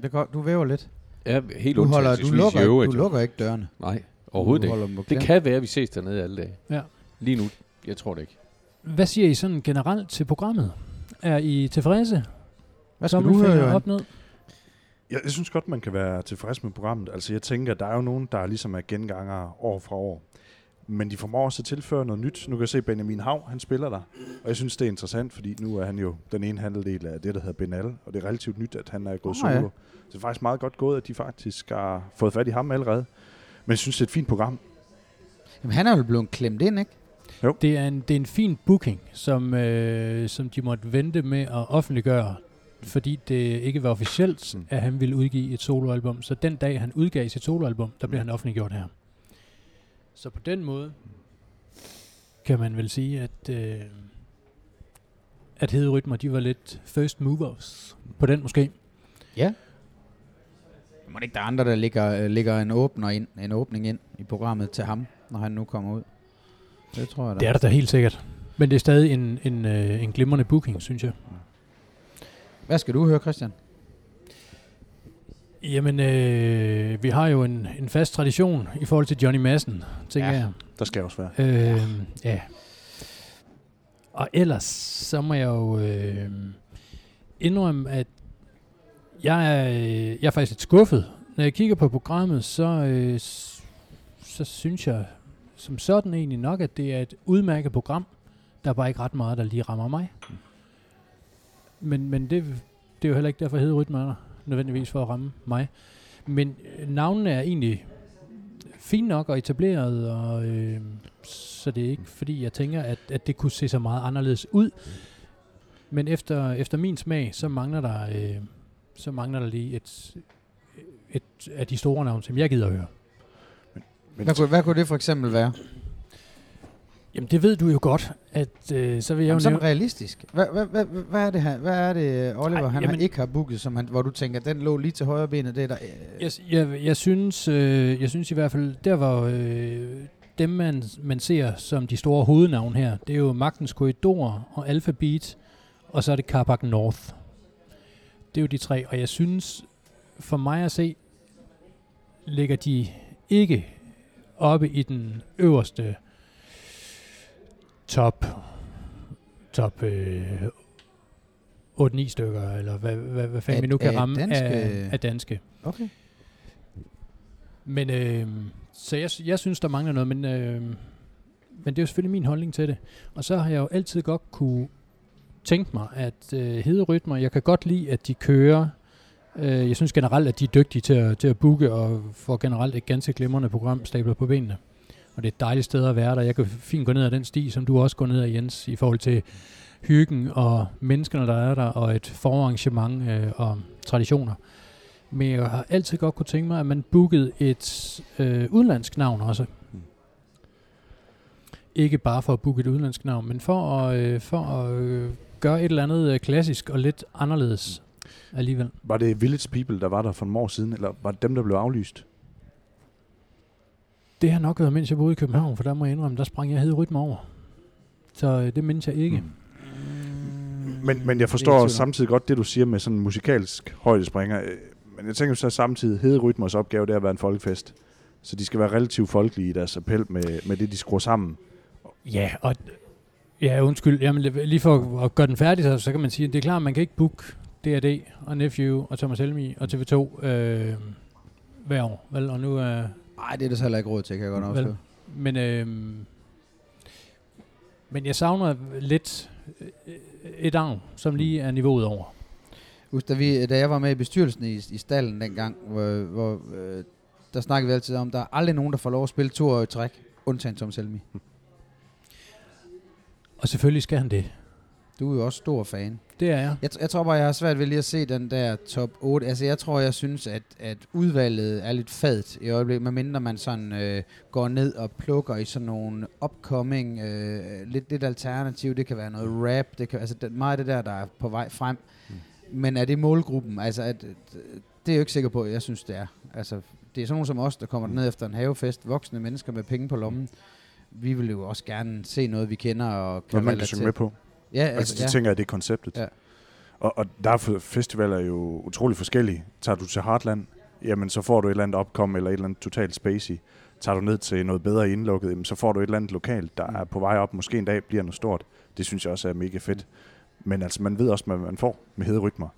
det går, du væver lidt.
er helt
Du, holder, du, lukker, ikke,
øvrigt.
du lukker ikke dørene.
Nej, overhovedet
du
ikke. Det kan være, at vi ses dernede alle dage.
Ja.
Lige nu, jeg tror det ikke.
Hvad siger I sådan generelt til programmet? Er I tilfredse?
Hvad skal du høre,
op ned?
Jeg, jeg synes godt, man kan være tilfreds med programmet. Altså, jeg tænker, der er jo nogen, der ligesom er genganger år fra år. Men de formår også at tilføre noget nyt. Nu kan jeg se, Benjamin Hav, han spiller der. Og jeg synes, det er interessant, fordi nu er han jo den ene halvdel af det, der hedder Benal. Og det er relativt nyt, at han er gået
ja.
solo. Så det er faktisk meget godt gået, at de faktisk har fået fat i ham allerede. Men jeg synes, det er et fint program.
Jamen, han er vel blevet klemt ind, ikke?
Det er en, det er en fin booking, som, øh, som de måtte vente med at offentliggøre, fordi det ikke var officielt,
Mm.
at han ville udgive et soloalbum. Så den dag, han udgav sit soloalbum, der blev
Mm.
han offentliggjort her. Så på den måde kan man vel sige, at, øh, at Hederytmer, de var lidt first movers på den måske.
Ja. Må det ikke der er andre, der ligger, øh, ligger en, åbner ind, en åbning ind i programmet til ham, når han nu kommer ud? Det tror jeg da.
Det er der da helt sikkert. Men det er stadig en, en, øh, en glimrende booking, synes jeg.
Hvad skal du høre, Christian?
Jamen, øh, vi har jo en, en fast tradition i forhold til Johnny Madsen, tænker
Ja.
jeg.
Der skal også være.
Øh, ja. Og ellers, så må jeg jo øh, indrømme, at jeg er, jeg er faktisk lidt skuffet. Når jeg kigger på programmet, så, øh, så synes jeg som sådan egentlig nok, at det er et udmærket program. Der er bare ikke ret meget, der lige rammer mig. Men, men det, det er jo heller ikke derfor, hedder rytmer er nødvendigvis for at ramme mig. Men øh, navnene er egentlig fint nok og etableret, og, øh, så det er ikke fordi, jeg tænker, at, at det kunne se så meget anderledes ud. Men efter, efter min smag, så mangler der, øh, så mangler der lige et, et af de store navne, som jeg gider at høre.
Men
Hvad kunne, hvad kunne det for eksempel være?
Jamen det ved du jo godt, at øh, så vil jeg
Jamen,
jo
sådan
nævne...
realistisk. Hvad, hvad, hvad, hvad, er det her, hvad er det, Oliver,
Ej,
han
jamen-
har ikke har booket, som han, hvor du tænker, den lå lige til højre benet, det er der... Øh,
Jeg, jeg, jeg, synes, øh, jeg synes i hvert fald, der var øh, dem, man, man ser som de store hovednavn her, det er jo Magtens Korridor og Alphabet, og så er det Carpac North. Det er jo de tre, og jeg synes, for mig at se, ligger de ikke oppe i den øverste top, top øh, 8-9 stykker, eller hvad, hvad, hvad fanden vi nu kan
af
ramme
danske-
af, af danske.
Okay.
Men øh, så jeg, jeg synes, der mangler noget, men, øh, men det er jo selvfølgelig min holdning til det. Og så har jeg jo altid godt kunne tænke mig, at øh, hederytmer, jeg kan godt lide, at de kører. Øh, jeg synes generelt, at de er dygtige til at, til at booke, og får generelt et ganske glimrende program stablet på benene. Og det er et dejligt sted at være der. Jeg kan fint gå ned ad den sti, som du også går ned ad, Jens, i forhold til hyggen og menneskerne, der er der, og et forarrangement øh, og traditioner. Men jeg har altid godt kunne tænke mig, at man bookede et øh, udenlandsk navn også.
Mm.
Ikke bare for at booke et udenlandsk navn, men for at, øh, for at øh, gøre et eller andet øh, klassisk og lidt anderledes alligevel.
Var det Village People, der var der for nogle år siden, eller var det dem, der blev aflyst?
Det har nok været, mens jeg boede i København, for der må jeg indrømme, der sprang jeg hed rytme over. Så øh, det mindes jeg ikke.
Mm. Men, men jeg forstår samtidig godt det, du siger med sådan en musikalsk højdespringer. Øh, Men jeg tænker så samtidig, Hederytmers opgave det er at være en folkefest. Så de skal være relativt folkelige i deres appel med, med det, de skruer sammen.
Ja, og ja, undskyld. Jamen, lige for at gøre den færdig, så, så kan man sige, at det er klart, at man kan ikke booke D&D og Nephew og Thomas Helmi og TV2 øh, hver år. Vel? Og nu er...
Nej, det er der så heller ikke råd til, kan jeg godt afsløre.
Men, øh, men jeg savner lidt øh, et arv, som lige er niveauet over.
Husk, da, vi, da jeg var med i bestyrelsen i, i stallen dengang, hvor, hvor øh, der snakkede vi altid om, der er aldrig nogen, der får lov at spille to år i træk, undtagen Tom Selmi.
Og selvfølgelig skal han det.
Du er jo også stor fan.
Det er jeg.
Jeg, jeg tror bare, jeg har svært ved lige at se den der top 8. Altså, jeg tror, jeg synes, at, at udvalget er lidt fadt i øjeblikket, medmindre man sådan øh, går ned og plukker i sådan nogle upcoming, øh, lidt, lidt alternativ. Det kan være noget rap, det kan, altså det, meget af det der, der er på vej frem. Mm. Men er det målgruppen? Altså, at, det er jeg jo ikke sikker på, jeg synes, det er. Altså, det er sådan nogen som os, der kommer ned efter en havefest, voksne mennesker med penge på lommen. Vi vil jo også gerne se noget, vi kender og
Hvad
kan
man kan
relatere
synge med på.
Ja,
Altså,
altså,
det
ja.
tænker jeg, det er konceptet.
Ja.
Og, og der er festivaler jo utrolig forskellige. Tager du til Heartland, jamen så får du et eller andet opkom eller et eller andet totalt spacey. Tager du ned til noget bedre indlukket, jamen, så får du et eller andet lokalt, der er på vej op. Måske en dag bliver noget stort. Det synes jeg også er mega fedt. Men altså, man ved også, hvad man får med hederytmer.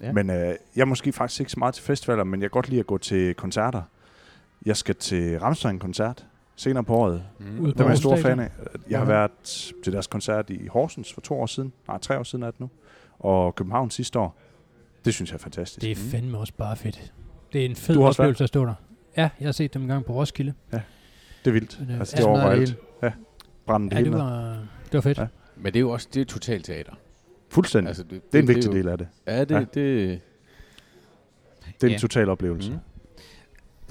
Ja.
Ja. Men øh, jeg er måske faktisk ikke så meget til festivaler, men jeg kan godt lide at gå til koncerter. Jeg skal til Rammstein-koncert senere på året.
Mm.
Dem er jeg stor fan af. Jeg har
Ja.
været til deres koncert i Horsens for to år siden. Nej, tre år siden er det nu. Og København sidste år. Det synes jeg er fantastisk.
Det er fandme også bare fedt. Det er en fed oplevelse at stå der. Ja, jeg har set dem en gang på Roskilde.
det er vildt.
Men, øh,
altså,
ja,
det er
det
overalt. Ja. Brændende
Ja,
ja,
det var, det var fedt.
Ja.
Ja.
Men det er jo også det er totalt teater.
Fuldstændig. Altså,
Altså, det,
det er en vigtig
jo-
del af det.
Ja, det,
Ja.
ja. det,
Det er en
Ja.
total oplevelse.
mm.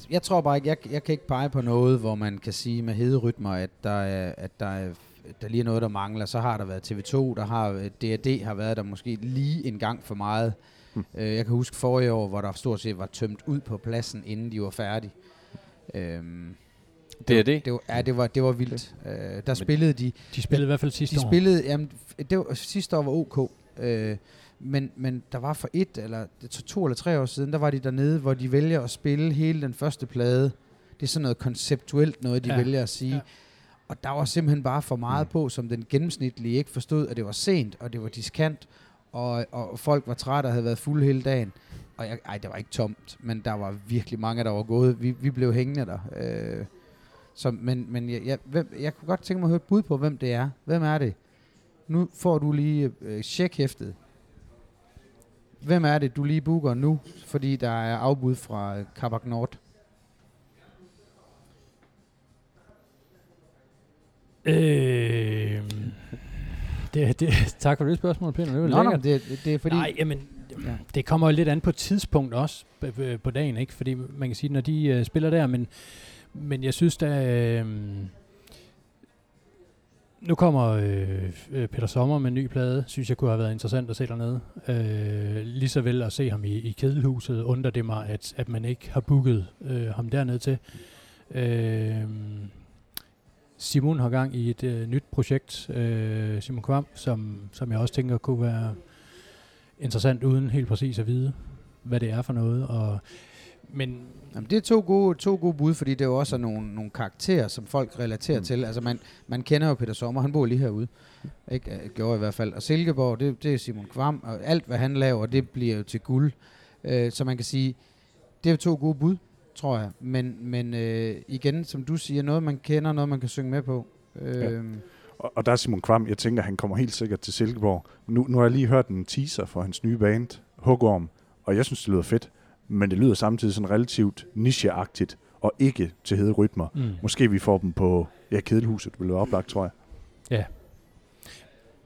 Jeg tror bare ikke, jeg, jeg kan ikke pege på noget, hvor man kan sige med hederytmer, at der er, at der er der lige er noget, der mangler. Så har der været TV2, der har D&D har været der måske lige en gang for meget.
Hmm.
Øh, jeg kan huske forrige år, hvor der stort set var tømt ud på pladsen, inden de var færdige. Øhm,
Det er det.
det var, ja, det var, det var vildt. Øh, der spillede de,
De spillede i hvert fald sidste
de
år.
spillede, jamen, det var, sidste år var OK, øh, men, men der var for et, eller det to eller tre år siden, der var de dernede, hvor de vælger at spille hele den første plade. Det er sådan noget konceptuelt noget, de
Ja,
vælger at sige.
ja.
Og der var simpelthen bare for meget
Mm.
på, som den gennemsnitlige ikke forstod, at det var sent, og det var diskant, og, og folk var trætte og havde været fulde hele dagen. Og jeg, ej, det var ikke tomt, men der var virkelig mange, der var gået. Vi, vi blev hængende der. Øh, så, men men jeg, jeg, hvem, jeg kunne godt tænke mig at høre et bud på, hvem det er. Hvem er det? Nu får du lige øh, tjekhæftet. Hvem er det, du lige booker nu, fordi der er afbud fra Kabak Nord?
Øh, det, det, tak for det spørgsmål, Peter. Det var
Nå, nå,
lækkert.
det, det er fordi...
Nej, jamen,
Ja.
det kommer jo lidt an på tidspunkt også på, på dagen, ikke? Fordi man kan sige, når de øh, spiller der, men, men jeg synes, da... Øh, nu kommer øh, Peter Sommer med en ny plade, synes jeg kunne have været interessant at se dernede. Øh, lige så vel at se ham i, i kedelhuset, undrer det mig, at, at man ikke har booket øh, ham dernede til. Øh, Simon har gang i et øh, nyt projekt, øh, Simon Kvam, som, som jeg også tænker kunne være interessant uden helt præcis at vide, hvad det er for noget. Og, men
Jamen, det er to gode, to gode bud, fordi det er jo også er nogle, nogle karakterer, som folk relaterer mm. til. Altså, man, man kender jo Peter Sommer, han bor lige herude. Ikke? Øh, Gjorde i hvert fald. Og Silkeborg, det, det er Simon Kvam, og alt, hvad han laver, det bliver jo til guld. Øh, så man kan sige, det er jo to gode bud, tror jeg. Men, men øh, igen, som du siger, noget man kender, noget man kan synge med på. Øh,
Og, og der er Simon Kvam, jeg tænker, han kommer helt sikkert til Silkeborg. Nu, nu har jeg lige hørt en teaser for hans nye band, Hugorm, og jeg synes, det lyder fedt. Men det lyder samtidig sådan relativt nicheagtigt, og ikke til hede rytmer.
mm.
Måske vi får dem på ja, Kedelhuset, det vil være oplagt, tror jeg.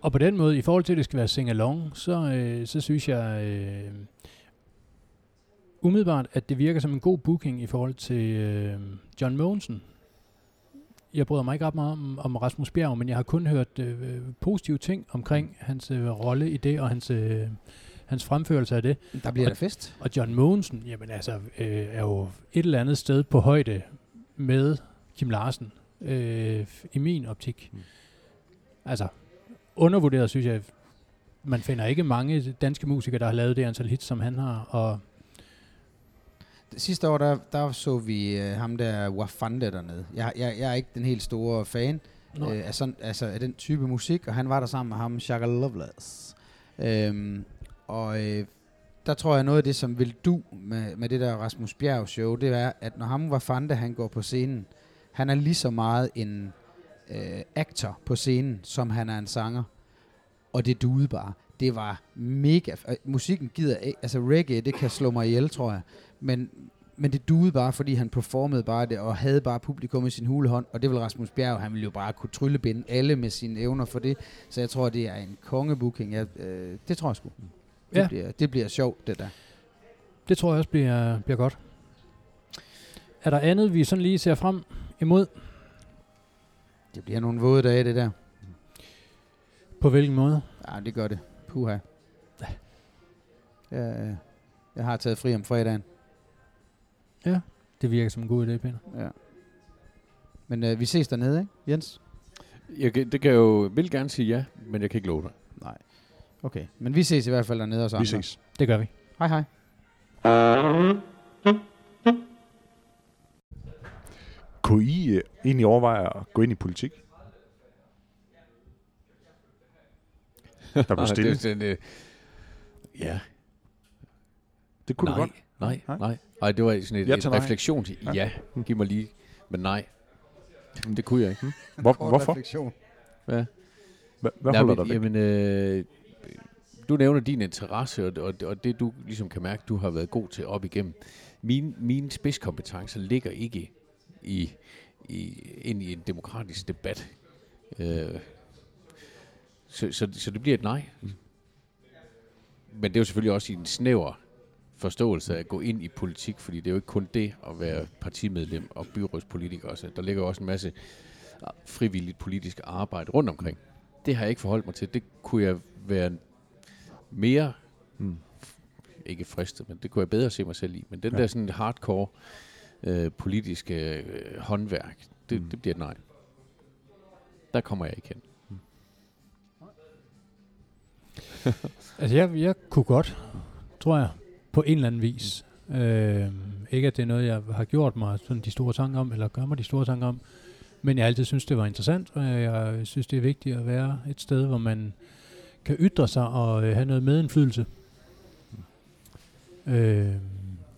Og på den måde, i forhold til, at det skal være sing-along, så, øh, så synes jeg øh, umiddelbart, at det virker som en god booking i forhold til øh, John Mogensen. Jeg bryder mig ikke ret meget om, om Rasmus Bjerg, men jeg har kun hørt øh, positive ting omkring hans øh, rolle i det, og hans, øh, hans fremførelse af det.
der bliver
Og-
der fest.
Og John Mogensen, jamen altså, øh, er jo et eller andet sted på højde med Kim Larsen, øh, i min optik.
Mm.
Altså, undervurderet, synes jeg. Man finder ikke mange danske musikere, der har lavet det antal hits, som han har. Og
Sidste år, der, der så vi øh, ham der Wafande dernede. Jeg, jeg, jeg er ikke den helt store fan øh, af, sådan, altså, af den type musik, og han var der sammen med ham, Shaka Loveless. Øhm, og øh, der tror jeg noget af det, som vil du med, med det der Rasmus Bjerg show, det er, at når ham Wafande, han går på scenen, han er lige så meget en øh, actor på scenen, som han er en sanger. Og det duede bare. Det var mega... f- Musikken gider ikke... Altså reggae, det kan slå mig ihjel, tror jeg. Men, men det duede bare, fordi han performede bare det, og havde bare publikum i sin hulehånd. Og det vil Rasmus Bjerg, han ville jo bare kunne tryllebinde alle med sine evner for det. Så jeg tror, det er en kongebooking. Jeg, øh, det tror jeg sgu. Det,
Ja.
bliver, det bliver sjovt, det der.
det tror jeg også bliver, bliver godt. Er der andet, vi sådan lige ser frem imod?
Det bliver nogle våde dage, det der.
På hvilken måde?
Ja, det gør det. Puha. Jeg, jeg har taget fri om fredagen.
Det virker som en god idé, Peter.
Ja. Men øh, vi ses dernede, ikke, Jens?
Jeg, det kan jeg jo vil gerne sige ja, men jeg kan ikke love dig.
Nej. Okay, men vi ses i hvert fald dernede også.
Vi ses.
Det gør vi.
Hej hej.
Kunne I øh, egentlig overveje at gå ind i politik? Der blev stille.
det, er sådan, øh, ja,
Det kunne
nej,
du godt.
nej,
Nej.
nej, nej. det var sådan et,
Ja
et refleksion til,
Ja.
ja, giv mig lige, men nej. Det kunne jeg ikke.
Hvor,
Kort
hvorfor?
refleksion.
Ja.
Hvad, hvad holder
men,
dig væk?
Jamen, øh, du nævner din interesse, og, og, og det du ligesom kan mærke, du har været god til op igennem. Mine, mine spidskompetencer ligger ikke i, i, ind i en demokratisk debat. Øh, så, så, så det bliver et nej. Men det er jo selvfølgelig også i en snæver forståelse af at gå ind i politik, fordi det er jo ikke kun det at være partimedlem og byrådspolitiker også. Der ligger jo også en masse frivilligt politisk arbejde rundt omkring. Det har jeg ikke forholdt mig til. Det kunne jeg være mere,
Mm.
ikke fristet, men det kunne jeg bedre se mig selv i. Men den
Ja.
der sådan hardcore øh, politiske øh, håndværk, det,
Mm.
mm. det bliver nej. Der kommer jeg ikke hen.
Altså, jeg, jeg kunne godt, tror jeg, på en eller anden vis. Øh, ikke at det er noget, jeg har gjort mig sådan de store tanker om, eller gør mig de store tanker om, men jeg altid synes, det var interessant, og jeg synes, det er vigtigt at være et sted, hvor man kan ytre sig og øh, have noget medindflydelse. Øh,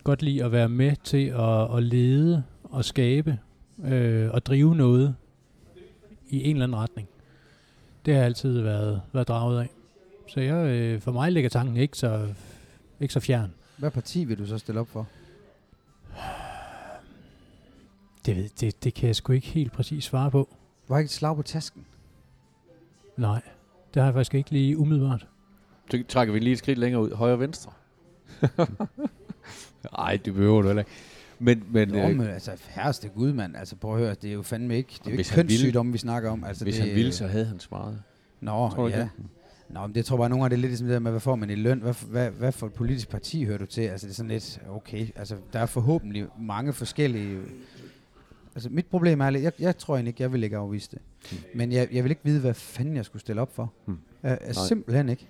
godt lide at være med til at, at lede og skabe øh, og drive noget i en eller anden retning. Det har jeg altid været, været draget af. Så jeg, øh, for mig ligger tanken ikke så, ikke så fjern.
Hvad parti vil du så stille op for?
Det, ved, det, det kan jeg sgu ikke helt præcis svare på.
Var ikke et slag på tasken?
Nej, det har jeg faktisk ikke lige umiddelbart.
Så trækker vi lige et skridt længere ud. Højre og venstre. Nej, det behøver du heller ikke. Men, men
Nå,
øh,
men altså, herreste gud, mand. Altså, prøv at høre, det er jo fandme ikke, det er jo ikke kønssygdomme, vi snakker om. Altså,
hvis
det,
han ville, så havde han svaret.
Nå,
Tror
ja.
det?
Nå, men det tror jeg bare, nogle af det er lidt ligesom det der med, hvad får man i løn? Hvad, hvad, hvad for et politisk parti hører du til? Altså, det er sådan lidt, okay, altså, der er forhåbentlig mange forskellige... Altså, mit problem er lidt, jeg, jeg tror egentlig ikke, jeg vil ikke afvise det. Men jeg, jeg vil ikke vide, hvad fanden jeg skulle stille op for.
Hmm.
Jeg, jeg
Nej.
simpelthen ikke.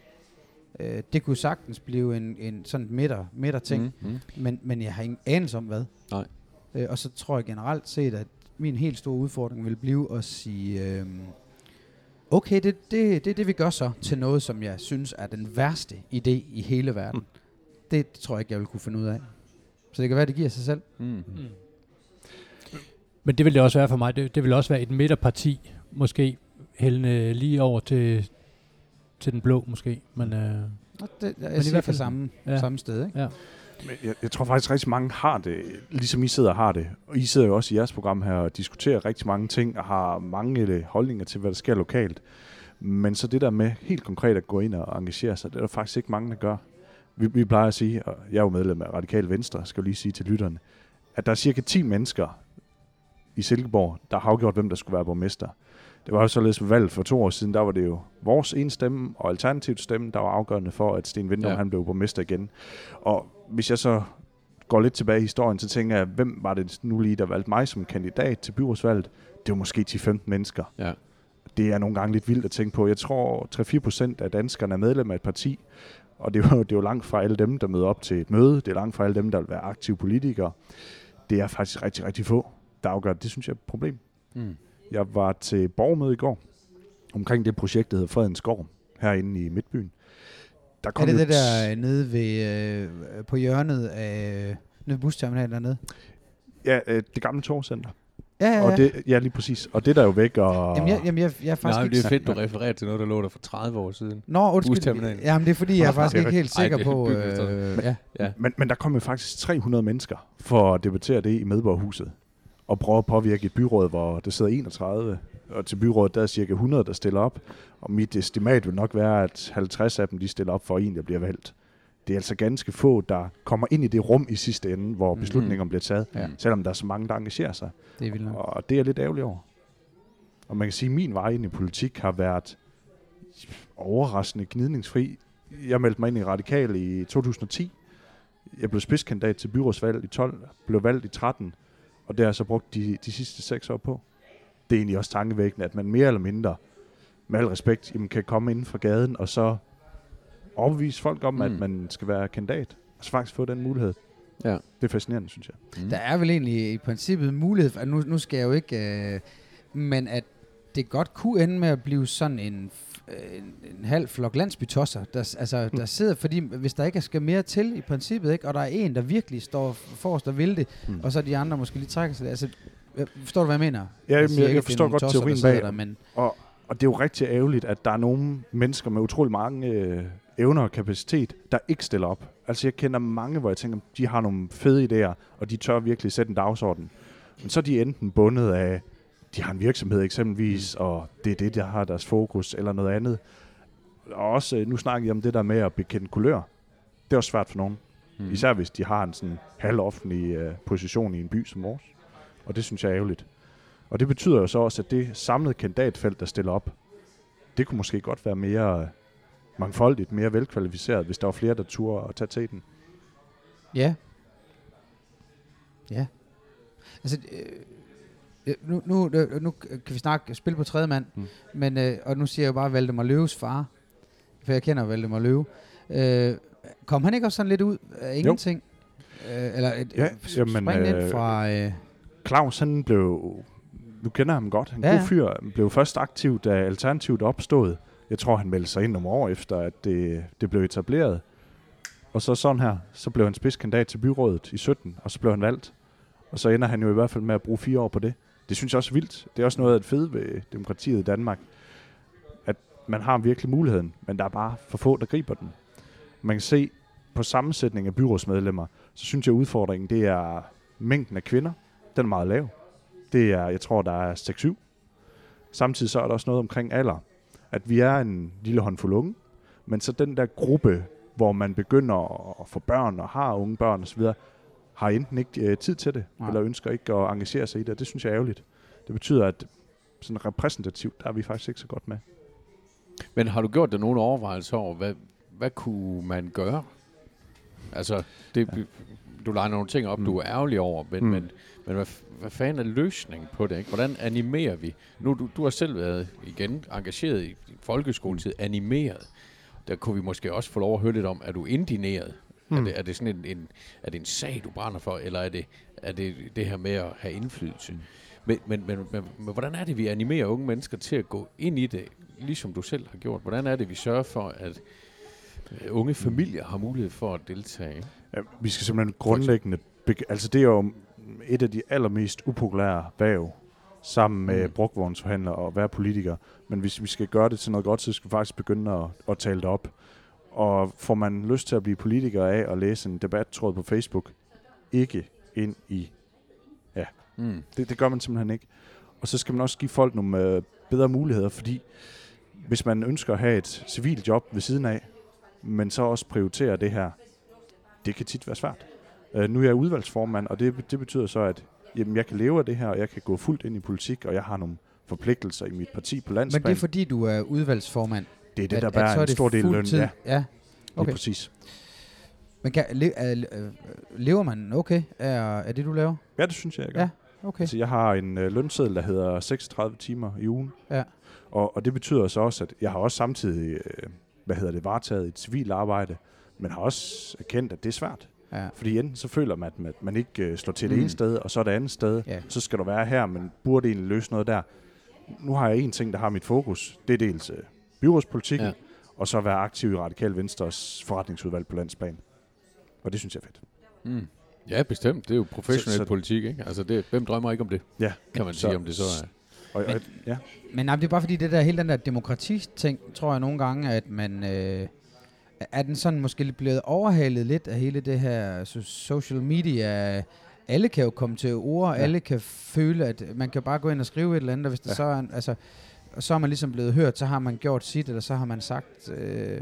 Øh, det kunne sagtens blive en, en sådan midter, midter ting, mm.
Mm, mm.
men, men jeg har ingen anelse om hvad.
Nej.
Øh, og så tror jeg generelt set, at min helt store udfordring vil blive at sige, øh, okay, det, det, det er det, vi gør så til noget, som jeg synes er den værste idé i hele verden. Mm. Det, det tror jeg ikke, jeg vil kunne finde ud af. Så det kan være, det giver sig selv.
Mm.
Mm. Men det vil det også være for mig. Det, det vil også være et midterparti, måske hældende lige over til, til den blå, måske. Men, øh,
Og det, jeg
i
siger
hvert fald-
samme,
ja.
samme sted. Ikke?
ja.
Men jeg, jeg tror faktisk rigtig mange har det, ligesom I sidder og har det. Og I sidder jo også i jeres program her og diskuterer rigtig mange ting og har mange øh, holdninger til, hvad der sker lokalt. Men så det der med helt konkret at gå ind og engagere sig, det er der faktisk ikke mange, der gør. Vi, vi plejer at sige, og jeg er jo medlem af Radikal Venstre, skal jeg lige sige til lytterne, at der er cirka 10 mennesker i Silkeborg, der har afgjort, hvem der skulle være borgmester. Det var jo således ved valget for to år siden, der var det jo vores ene stemme og alternativt stemme, der var afgørende for, at Sten Vindum,
Ja.
ja. han blev borgmester igen. Og hvis jeg så går lidt tilbage i historien, så tænker jeg, hvem var det nu lige, der valgte mig som kandidat til byrådsvalget? Det var måske 10-15 mennesker.
Ja.
Det er nogle gange lidt vildt at tænke på. Jeg tror, 3-4 procent af danskerne er medlem af et parti, og det er, jo, det er jo langt fra alle dem, der møder op til et møde. Det er langt fra alle dem, der vil være aktive politikere. Det er faktisk rigtig, rigtig få, der afgør det. Det synes jeg er et problem.
Mm.
Jeg var til borgermøde i går omkring det projekt, der hedder Fredens Skov herinde i Midtbyen. Der
Er det det
et-
der øh, nede ved, øh, på hjørnet af nede ved busterminalen dernede?
Ja, øh, det gamle torvcenter.
Ja, ja, ja.
Og det, ja, lige præcis. Og det er der jo væk, og...
Jamen, jeg, jamen jeg, jeg er faktisk
Nej,
ikke
det er fedt, du refererer til noget, der lå der for 30 år siden.
Nå, undskyld. Jamen, det er fordi, jeg er faktisk
er
ikke helt
Ej,
sikker
er
på... Øh, ja.
Ja.
Men, men der kom jo faktisk 300 mennesker for at debattere det i Medborgerhuset. Og prøve at påvirke et byråd, hvor der sidder 31. Og til byrådet, der er cirka 100, der stiller op. Og mit estimat vil nok være, at 50 af dem, de stiller op for en, der bliver valgt. Det er altså ganske få, der kommer ind i det rum i sidste ende, hvor
Mhm.
beslutningerne bliver taget.
Ja.
Selvom der er så mange, der engagerer sig.
Det er vildt nok.
Og det er jeg lidt ærgerlig over. Og man kan sige, at min vej ind i politik har været overraskende gnidningsfri. Jeg meldte mig ind i Radikal i 2010. Jeg blev spidskandidat til byrådsvalget i 12, blev valgt i 13, og det har jeg så brugt de, de sidste seks år på. Det er egentlig også tankevækkende, at man mere eller mindre, med al respekt, jamen, kan komme ind fra gaden, og så overbevise folk om, mm. at man skal være kandidat, og så faktisk få den mulighed.
Ja.
Det er fascinerende, synes jeg.
Mm.
Der er vel egentlig i princippet mulighed for, nu, nu skal jeg jo ikke, øh, men at det godt kunne ende med at blive sådan en, en, en halv flok landsbytosser, der, altså, der sidder, fordi hvis der ikke skal mere til i princippet, ikke, og der er en, der virkelig står forrest og vil det,
Mm.
og så de andre måske lige trækker sig, altså, øh, forstår du, hvad jeg mener?
Ja, jeg, jeg
det er
forstår godt
tosser,
teorien bag,
der, men
Og, og det er jo rigtig ærgerligt, at der er nogle mennesker med utrolig mange øh, evner og kapacitet, der ikke stiller op. Altså jeg kender mange, hvor jeg tænker, de har nogle fede idéer, og de tør virkelig sætte en dagsorden. Men så er de enten bundet af, de har en virksomhed eksempelvis, mm. og det er det, der har deres fokus, eller noget andet. Og også, øh, nu snakker jeg om det der med at bekende kulør. Det er også svært for nogen.
Mm.
Især hvis de har en sådan halvoffentlig øh, position i en by som vores. Og det synes jeg er ærgerligt. Og det betyder jo så også, at det samlede kandidatfelt, der stiller op, det kunne måske godt være mere øh, mangfoldigt, mere velkvalificeret, hvis der var flere, der turde at tage til den.
Ja. Ja. Altså, øh, nu, nu, øh, nu kan vi snakke spil på tredje mand, mm. Men, øh, og nu siger jeg jo bare Valdemar Løves far, for jeg kender Valdemar Løve. Øh, kom han ikke også sådan lidt ud af ingenting? Øh, eller et,
Ja,
ja,
jamen,
spring ind
øh,
fra... Øh,
Claus, han blev, du kender ham godt,
ja.
ja. god fyr, Han blev først aktiv, da Alternativet opstod. Jeg tror, han meldte sig ind nogle år efter, at det, det blev etableret. Og så sådan her, så blev han spidskandidat til byrådet i 17, og så blev han valgt. Og så ender han jo i hvert fald med at bruge fire år på det. Det synes jeg også er vildt. Det er også noget af det fede ved demokratiet i Danmark, at man har virkelig muligheden, men der er bare for få, der griber den. Man kan se på sammensætning af byrådsmedlemmer, så synes jeg, at udfordringen det er mængden af kvinder. Den er meget lav. Det er, jeg tror, der er 6-7. Samtidig så er der også noget omkring alder. At vi er en lille håndfuld unge, men så den der gruppe, hvor man begynder at få børn og har unge børn osv., har enten ikke øh, tid til det,
Nej.
Eller ønsker ikke at engagere sig i det. Det synes jeg er ærgerligt. Det betyder, at sådan repræsentativt, der er vi faktisk ikke så godt med.
Men har du gjort dig nogle overvejelser over, hvad, hvad kunne man gøre? Altså, det, ja. du leger nogle ting op, mm. Du er ærgerlig over, men, mm. Men, men hvad, hvad fanden er løsningen på det? Ikke? Hvordan animerer vi? Nu, du, du har selv været igen engageret i folkeskoletid, animeret. der kunne vi måske også få lov at høre lidt om, er du indineret? Mm. Er,
Hmm.
det, er det sådan en, en, er det en sag, du brænder for, eller er det, er det det her med at have indflydelse? Mm. Men, men, men, men, men hvordan er det, vi animerer unge mennesker til at gå ind i det, ligesom du selv har gjort? Hvordan er det, vi sørger for, at øh, unge familier har mulighed for at deltage?
Ja, vi skal simpelthen grundlæggende... Altså, det er jo et af de allermest upopulære værv, sammen med
mm.
brugvognsforhandlere og være politiker. Men hvis vi skal gøre det til noget godt, så skal vi faktisk begynde at, at tale det op. Og får man lyst til at blive politiker af at læse en debattråd på Facebook, ikke ind i...
Mm.
Det, det gør man simpelthen ikke. Og så skal man også give folk nogle øh, bedre muligheder, fordi hvis man ønsker at have et civilt job ved siden af, men så også prioritere det her, det kan tit være svært. Øh, nu er jeg udvalgsformand, og det, det betyder så, at jamen, jeg kan leve af det her, og jeg kan gå fuldt ind i politik, og jeg har nogle forpligtelser i mit parti på
Men
landsplan.
det er fordi, du er udvalgsformand.
Det, er det
at-
der bærer
er
en
det
stor del af lønnen. Ja,
Ja.
okay.
Okay.
præcis.
Men kan, le, øh, øh, lever man okay af, af det, du laver?
Ja, det synes jeg, jeg gør.
Ja, Okay.
Altså, jeg har en øh, lønseddel, der hedder 36 timer i ugen.
Ja.
Og, og det betyder så også, at jeg har også samtidig, øh, hvad hedder det, varetaget et civilt arbejde, men har også erkendt, at det er svært.
Ja.
Fordi enten så føler man, at man ikke øh, slår til det
Mm.
ene sted, og så det andet sted.
Ja.
Så skal du være her, men burde egentlig løse noget der. Nu har jeg en ting, der har mit fokus. Det er dels øh, byrådspolitikken,
Ja.
og så være aktiv i Radikal Venstres forretningsudvalg på landsplan. Og det synes jeg er fedt.
Mm. Ja, bestemt. Det er jo professionel
Så- så-
politik, ikke? Altså, det, hvem drømmer ikke om det,
Ja,
kan man
så-
sige, om det så er.
Og, og, ja.
Men nej, det er bare fordi, det der, hele den der demokrati-ting, tror jeg nogle gange, at man... Øh, er den sådan måske lidt blevet overhalet lidt af hele det her so- social media? Alle kan jo komme til ord, ja.
Ja.
alle kan føle, at man kan bare gå ind og skrive et eller andet, og hvis det
Ja.
så er, en- altså, og så er man ligesom blevet hørt, så har man gjort sit, eller så har man sagt øh,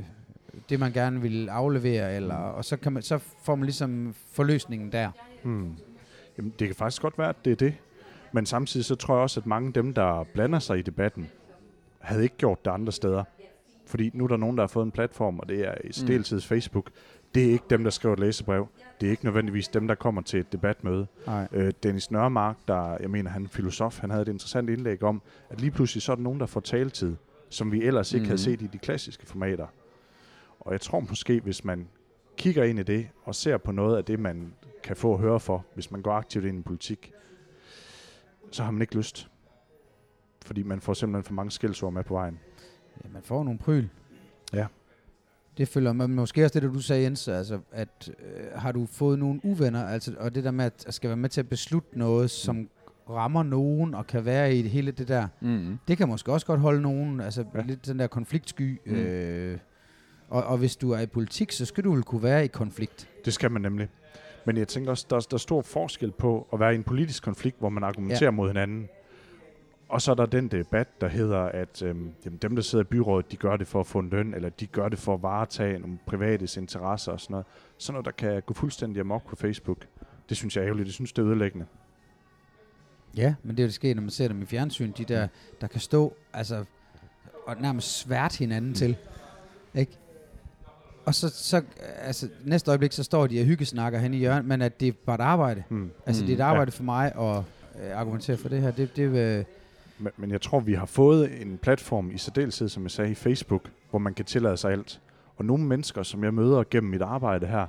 det, man gerne vil aflevere, eller, og så, kan man, så får man ligesom forløsningen der.
Hmm. Jamen, det kan faktisk godt være, at det er det. Men samtidig så tror jeg også, at mange af dem, der blander sig i debatten, havde ikke gjort det andre steder. Fordi nu er der nogen, der har fået en platform, og det er i særdeleshed Facebook. Det er ikke dem, der skriver et læsebrev. Det er ikke nødvendigvis dem, der kommer til et debatmøde.
Nej.
Øh, Dennis Nørmark, der, jeg mener, han er filosof, han havde et interessant indlæg om, at lige pludselig så er der nogen, der får taletid, som vi ellers ikke
Mhm.
havde set i de klassiske formater. Og jeg tror måske, hvis man kigger ind i det, og ser på noget af det, man kan få at høre for, hvis man går aktivt ind i politik, så har man ikke lyst. Fordi man får simpelthen for mange skældsord med på vejen.
Ja, man får nogle pryl. Det følger man måske også det, du sagde, Jens, altså, at øh, har du fået nogle uvenner, altså, og det der med, at skal være med til at beslutte noget, som rammer nogen, og kan være i det hele det der,
Mm.
det kan måske også godt holde nogen, altså ja. Lidt den der konfliktsky.
Mm.
Mm. Øh, og, og hvis du er i politik, så skal du vel kunne være i konflikt.
Det skal man nemlig. Men jeg tænker også, der, der er stor forskel på at være i en politisk konflikt, hvor man argumenterer ja. mod hinanden. Og så er der den debat, der hedder, at øhm, jamen, dem, der sidder i byrådet, de gør det for at få en løn, eller de gør det for at varetage nogle private interesser og sådan noget. Sådan noget, der kan gå fuldstændig amok på Facebook. Det synes jeg er ærgerligt. Det synes, det er ødelæggende.
Ja, men det er jo det sker, når man ser dem i fjernsyn, de der, der kan stå, altså, og nærmest svært hinanden mm. til. Ikke? Og så, så, altså, næste øjeblik, så står de og hyggesnakker hen i hjørnet, men at det er bare et arbejde.
Hmm.
Altså,
Mm,
det er et
ja.
arbejde for mig at øh, argumentere for det her. Det, det, øh,
Men, men jeg tror, vi har fået en platform i særdeleshed, som jeg sagde, i Facebook, hvor man kan tillade sig alt. Og nogle mennesker, som jeg møder gennem mit arbejde her,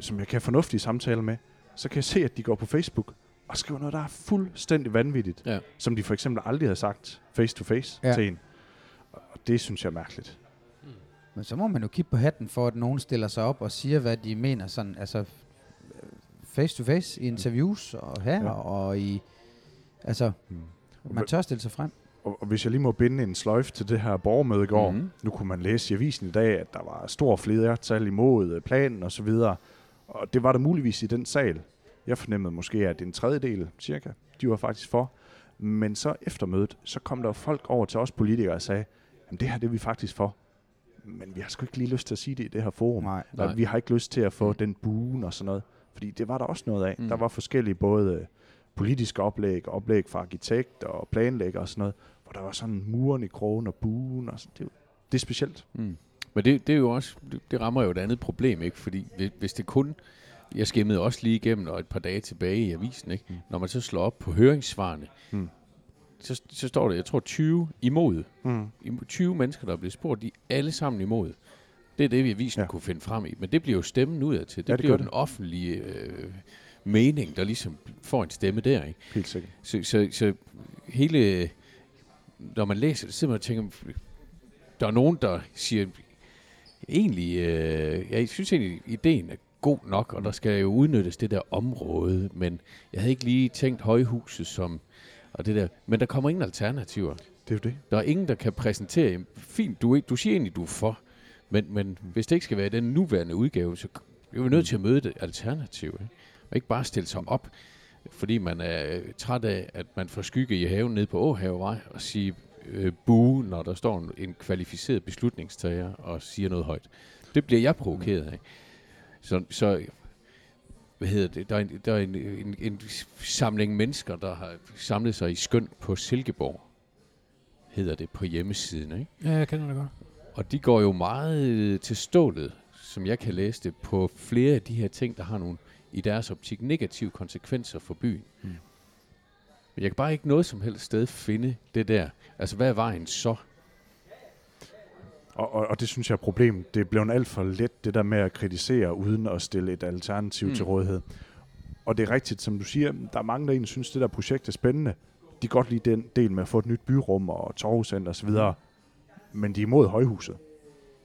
som jeg kan have fornuftige samtaler med, så kan jeg se, at de går på Facebook og skriver noget, der er fuldstændig vanvittigt.
Ja.
Som de for eksempel aldrig har sagt face to face
Ja.
til en. Og det synes jeg er mærkeligt.
men så må man jo kigge på hatten for, at nogen stiller sig op og siger, hvad de mener, sådan, altså face to face i interviews og her, ja.
Ja.
og i, altså,
Hmm.
Man tør stille sig frem.
Og, og hvis jeg lige må binde en sløjf til det her borgermøde i går,
Mhm.
mm. nu kunne man læse i avisen i dag, at der var stor flertal imod øh, planen og så videre. Og det var der muligvis i den sal. Jeg fornemmede måske, at en tredjedel cirka, de var faktisk for. Men så efter mødet, så kom der folk over til os politikere og sagde, jamen det her det er vi faktisk for. Men vi har sgu ikke lige lyst til at sige det i det her forum.
Nej.
Nej.
Vi har ikke lyst til at få
Mm.
den buen og sådan noget. Fordi det var der også noget af.
Mm.
Mm. Der var forskellige både øh, politiske oplæg, oplæg fra arkitekter og planlægger og sådan noget, hvor der var sådan muren i krogen og buen og sådan. Det, det er specielt.
Mm. Men det, det er jo også, det, det rammer jo et andet problem, ikke? Fordi hvis, hvis det kun, jeg skimmede også lige igennem og et par dage tilbage i avisen, ikke?
Mm.
Når man så slår op på høringssvarene,
Mm.
så, så står der, jeg tror 20 imod.
Mm.
Im- 20 mennesker, der er blevet spurgt, de er alle sammen imod. Det er det, vi avisen
Ja.
kunne finde frem i. Men det bliver jo stemmen ud af til. Det,
Ja, det
bliver jo den offentlige øh, mening, der ligesom får en stemme der. Ikke?
Helt sikkert.
Så, så, så hele, når man læser det, så man tænker, der er nogen, der siger, egentlig, øh, jeg synes egentlig, ideen er god nok, og der skal jo udnyttes det der område, men jeg havde ikke lige tænkt højhuset som, og det der, men der kommer ingen alternativer.
Det er jo det.
Der er ingen, der kan præsentere, fint, du, du siger egentlig, du er for, men, men hvis det ikke skal være den nuværende udgave, så er vi nødt til at møde det alternativ, ikke? Og ikke bare stille sig op, fordi man er øh, træt af, at man får skygge i haven nede på Åhavevej og sige øh, bue, når der står en, en kvalificeret beslutningstager og siger noget højt. Det bliver jeg provokeret af. Så, så hvad hedder det, der er, en, der er en, en, en samling mennesker, der har samlet sig i skøn på Silkeborg, hedder det på hjemmesiden, ikke?
Ja, jeg kender det godt.
Og de går jo meget øh, til stålet, som jeg kan læse det, på flere af de her ting, der har nogle i deres optik negative konsekvenser for byen.
Mm.
Mm. Men jeg kan bare ikke noget som helst sted finde det der. Altså, hvad er vejen så?
Og, og, og det synes jeg er et problem. Det er blevet alt for let, det der med at kritisere, uden at stille et alternativ mm.
Mm.
til rådighed. Og det er rigtigt, som du siger, der er mange, der egentlig synes, det der projekt er spændende. De kan godt lide den del med at få et nyt byrum og torvcenter osv., men de er imod højhuset.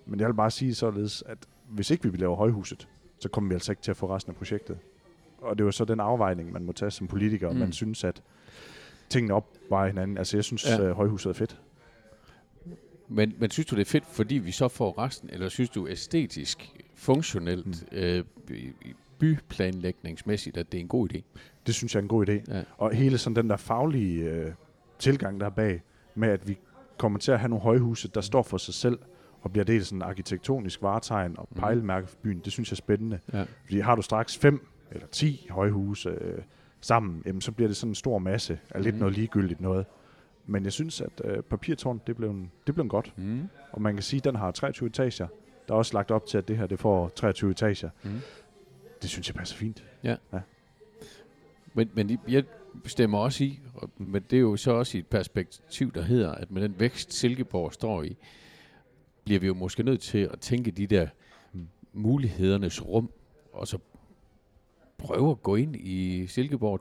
Men jeg vil bare sige således, at hvis ikke vi vil lave højhuset, så kommer vi altså ikke til at få resten af projektet. Og det er jo så den afvejning, man må tage som politiker, mm.
Mm.
man synes, at tingene opvejer hinanden. Altså jeg synes, ja. Uh, højhuset er fedt.
Men, men synes du, det er fedt, fordi vi så får resten, eller synes du æstetisk, funktionelt,
Mm.
øh, by- byplanlægningsmæssigt, at det er en god idé?
Det synes jeg er en god idé.
Ja.
Og hele sådan den der faglige øh, tilgang, der er bag, med at vi kommer til at have nogle højhuse, der står for sig selv, og bliver dels sådan arkitektonisk varetegn og
Mhm.
pejlemærke for byen, det synes jeg er spændende.
Ja.
Fordi har du straks fem eller ti højhuse øh, sammen, jamen, så bliver det sådan en stor masse af lidt
Mhm.
noget ligegyldigt noget. Men jeg synes, at øh, papirtårn, det blev, det blev godt.
Mm.
Og man kan sige, at den har 23 etager. Der er også lagt op til, at det her det får 23 etager.
Mm.
Det synes jeg passer fint.
Men, men de- jeg stemmer også i, men det er jo så også i et perspektiv, der hedder, at med den vækst, Silkeborg står i, bliver vi jo måske nødt til at tænke de der mulighedernes rum, og så prøve at gå ind i Silkeborg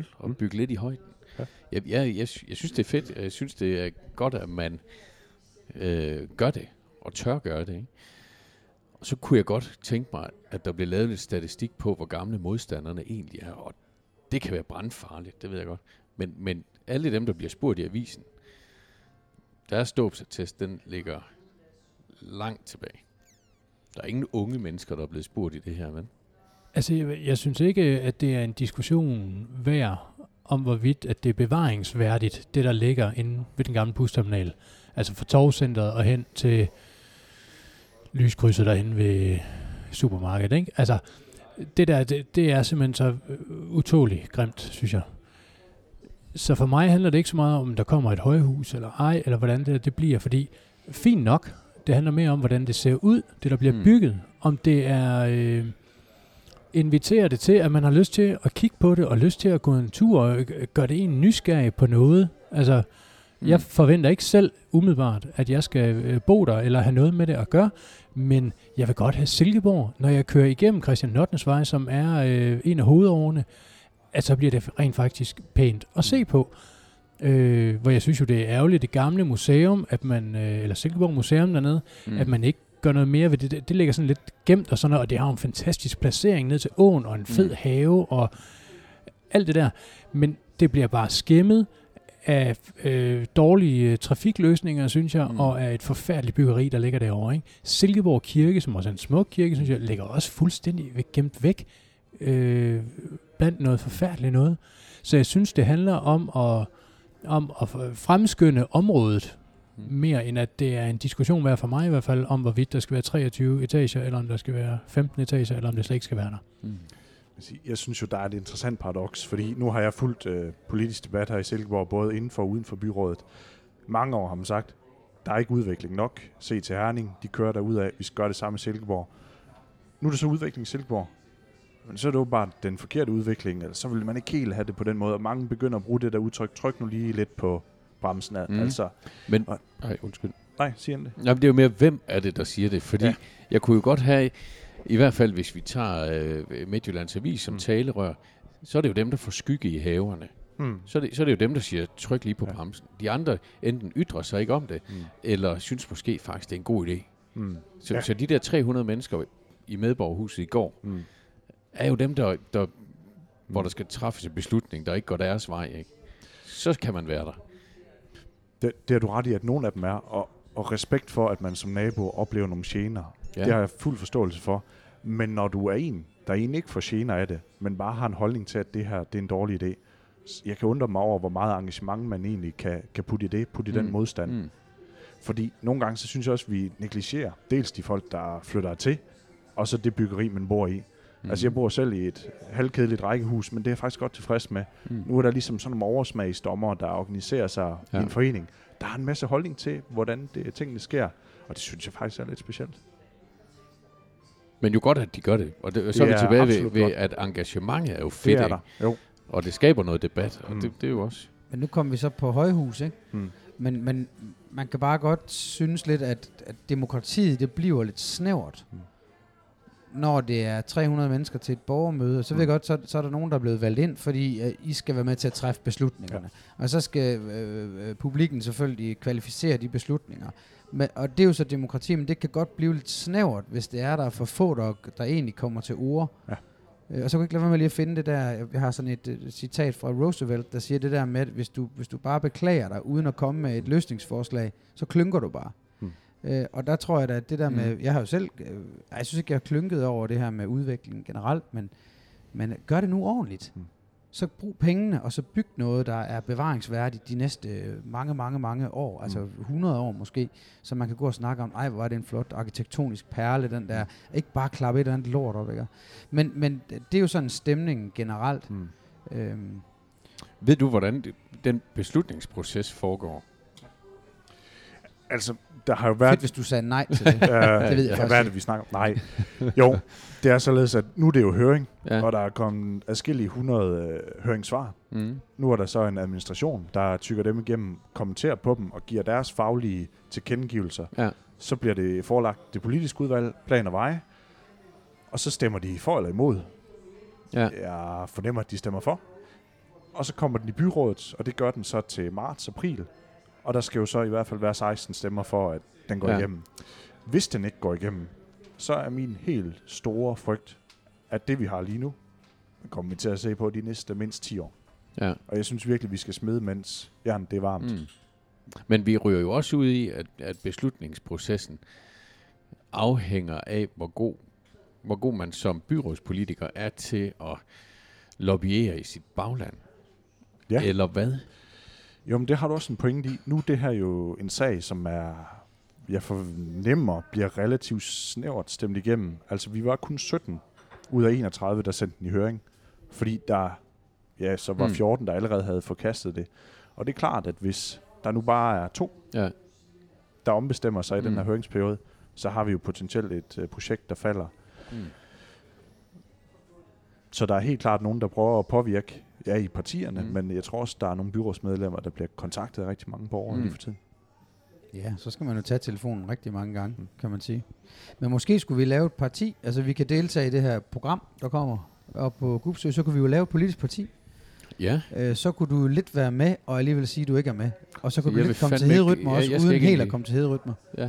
2,0 og
Mm.
bygge lidt i højden.
Ja.
Jeg, jeg, jeg, jeg synes, det er fedt. Jeg synes, det er godt, at man øh, gør det, og tør gøre det. Ikke? Og så kunne jeg godt tænke mig, at der blev lavet lidt statistik på, hvor gamle modstanderne egentlig er, og det kan være brandfarligt, det ved jeg godt. Men, men alle dem, der bliver spurgt i avisen, deres dåbsattest, den ligger langt tilbage. Der er ingen unge mennesker, der er blevet spurgt i det her, men
Altså, jeg, jeg synes ikke, at det er en diskussion værd om, hvorvidt at det er bevaringsværdigt, det der ligger inde ved den gamle busterminal. Altså fra torvcenteret og hen til lyskrydset derhen ved supermarkedet. Ikke? Altså, det der, det, det er simpelthen så øh, utåligt grimt, synes jeg. Så for mig handler det ikke så meget om, der kommer et højhus eller ej, eller hvordan det, det bliver, fordi fint nok, det handler mere om, hvordan det ser ud, det der bliver
Mm.
bygget. Om det er... Øh, inviterer det til, at man har lyst til at kigge på det, og lyst til at gå en tur, og gøre det en nysgerrig på noget. Altså, mm. jeg forventer ikke selv umiddelbart, at jeg skal øh, bo der, eller have noget med det at gøre, men jeg vil godt have Silkeborg, når jeg kører igennem Christian Nottens Vej, som er øh, en af hovedårene, at så bliver det rent faktisk pænt at se på. Øh, hvor jeg synes jo, det er ærgerligt, det gamle museum, at man, øh, eller Silkeborg Museum dernede, mm. at man ikke gør noget mere ved det. Det, det ligger sådan lidt gemt og sådan noget, og det har en fantastisk placering ned til åen, og en fed
Mm.
mm. have, og alt det der. Men det bliver bare skæmmet af øh, dårlige øh, trafikløsninger, synes jeg,
Mm.
mm. og af et forfærdeligt byggeri, der ligger derovre. Ikke? Silkeborg Kirke, som også er en smuk kirke, synes jeg, ligger også fuldstændig gemt væk øh, blandt noget forfærdeligt noget. Så jeg synes, det handler om at, om at fremskynde området,
Mm.
mere end at det er en diskussion værd for mig i hvert fald, om hvorvidt der skal være 23 etager, eller om der skal være 15 etager, eller om det slet ikke skal være der.
Mm.
Jeg synes jo, der er et interessant paradoks, fordi nu har jeg fulgt øh, politisk debat her i Silkeborg, både inden for og uden for byrådet. Mange år har man sagt, der er ikke udvikling nok. Se til Herning, de kører derud af, vi skal gøre det samme i Silkeborg. Nu er det så udvikling i Silkeborg. Men så er det jo bare den forkerte udvikling, eller så vil man ikke helt have det på den måde, og mange begynder at bruge det der udtryk, tryk nu lige lidt på bremsen. Mm.
Mm.
Altså,
Men,
Og-
ej, undskyld.
Nej, siger det?
Jamen, det er jo mere, hvem er det, der siger det? Fordi
Ja.
jeg kunne jo godt have, i hvert fald hvis vi tager øh, Midtjyllands Avis som
Mm.
mm. talerør, så er det jo dem, der får skygge i haverne.
Hmm.
Så er, det, så er det jo dem, der siger, tryk lige på
Ja.
bremsen. De andre enten ytrer sig ikke om det,
Mm.
eller synes måske faktisk, det er en god idé.
Hmm.
Så,
Ja.
så de der 300 mennesker i medborgerhuset i går,
Hmm.
Er jo dem, der, der, hvor der skal træffes en beslutning, der ikke går deres vej. Ikke? Så kan man være der.
Det, det har du ret i, at nogle af dem er, og, og respekt for, at man som nabo oplever nogle gener. Ja. Det har jeg fuld forståelse for. Men når du er en, der egentlig ikke får gener af det, men bare har en holdning til, at det her det er en dårlig idé, jeg kan undre mig over, hvor meget engagement man egentlig kan, kan putte i det, putte i den
Mm.
modstand.
Mm.
Fordi nogle gange, så synes jeg også, at vi negligerer dels de folk, der flytter til, og så det byggeri, man bor i. Mm. Altså jeg bor selv i et halvkedeligt rækkehus, men det er jeg faktisk godt tilfreds med.
Mm.
Nu er der ligesom sådan nogle oversmagsdommer, der organiserer sig ja. i en forening. Der har en masse holdning til, hvordan det, tingene sker, og det synes jeg faktisk er lidt specielt.
Men jo godt, at de gør det. Og det, så er
Det
vi
er
tilbage ved, ved, at engagementet er jo
Det
fedt,
er
ikke?
der. Jo.
og det skaber noget debat, og
Mm.
det, det er jo også...
Men nu kommer vi så på højhus, ikke?
Mm.
Men, men man kan bare godt synes lidt, at, at demokratiet, det bliver lidt snævert.
Mm.
Når det er 300 mennesker til et borgermøde, så ved jeg
Mm.
godt, så, så er der nogen, der er blevet valgt ind, fordi uh, I skal være med til at træffe beslutningerne. Ja. Og så skal øh, øh, publikken selvfølgelig kvalificere de beslutninger. Men, og det er jo så demokrati, men det kan godt blive lidt snævert, hvis det er, der er for få, der, der egentlig kommer til ord.
Ja.
Øh, og så kan jeg ikke lade være med lige at finde det der, jeg har sådan et, et citat fra Roosevelt, der siger det der med, at hvis du, hvis du bare beklager dig, uden at komme med et løsningsforslag, så klynker du bare. Øh, og der tror jeg da, at det der
Mm.
med, jeg har jo selv, øh, jeg synes ikke, jeg har klynket over det her med udvikling generelt, men, men gør det nu ordentligt.
Hmm.
Så brug pengene, og så byg noget, der er bevaringsværdigt de næste øh, mange, mange, mange år, altså
Mm.
100 år måske, så man kan gå og snakke om, ej, hvor er det en flot arkitektonisk perle, den der, ikke bare klappe et eller andet lort op, ikke? Men, men det er jo sådan en stemning generelt.
Mm.
Øhm,
Ved du, hvordan det, den beslutningsproces foregår?
Altså, der har jo
fedt,
været...
hvis du sagde nej til det.
Øh,
ved jeg
ja,
faktisk
hvad er det, vi snakker om? Nej. Jo, det er således, at nu er det jo høring,
Ja.
og der er kommet adskillige 100 øh, høringssvar.
Mm.
Nu er der så en administration, der tykker dem igennem, kommenterer på dem og giver deres faglige tilkendegivelser.
Ja.
Så bliver det forelagt det politiske udvalg, plan og veje, og så stemmer de for eller imod.
Ja.
Jeg fornemmer, at de stemmer for. Og så kommer den i byrådet, og det gør den så til marts-april. Og der skal jo så i hvert fald være 16 stemmer for, at den går ja. Igennem. Hvis den ikke går igennem, så er min helt store frygt, at det vi har lige nu, kommer vi til at se på de næste mindst 10 år.
Ja.
Og jeg synes virkelig, vi skal smide, mens jernet det er varmt. Mm.
Men vi ryger jo også ud i, at, at beslutningsprocessen afhænger af, hvor god, hvor god man som byrådspolitiker er til at lobbyere i sit bagland.
Ja.
Eller hvad?
Jo, men det har du også en pointe i. Nu er det her jo en sag, som er, jeg fornemmer, bliver relativt snævert stemt igennem. Altså, vi var kun 17 ud af 31, der sendte den i høring. Fordi der, ja, så var
Mm.
14, der allerede havde forkastet det. Og det er klart, at hvis der nu bare er to,
Ja.
der ombestemmer sig i den
Mm.
her høringsperiode, så har vi jo potentielt et uh, projekt, der falder.
Mm.
Så der er helt klart nogen, der prøver at påvirke ja, i partierne,
Mm.
men jeg tror også, der er nogle byrådsmedlemmer, der bliver kontaktet af rigtig mange borgere mm. Lige for tiden.
Ja, så skal man jo tage telefonen rigtig mange gange,
Mm.
kan man sige. Men måske skulle vi lave et parti, altså vi kan deltage i det her program, der kommer op på Gubsø, så kunne vi jo lave et politisk parti.
Ja.
Øh, så kunne du lidt være med, og alligevel sige, at du ikke er med. Og så kunne
Jeg
du lidt komme til hederytmer
ja,
også, uden helt at komme til hederytmer.
Åh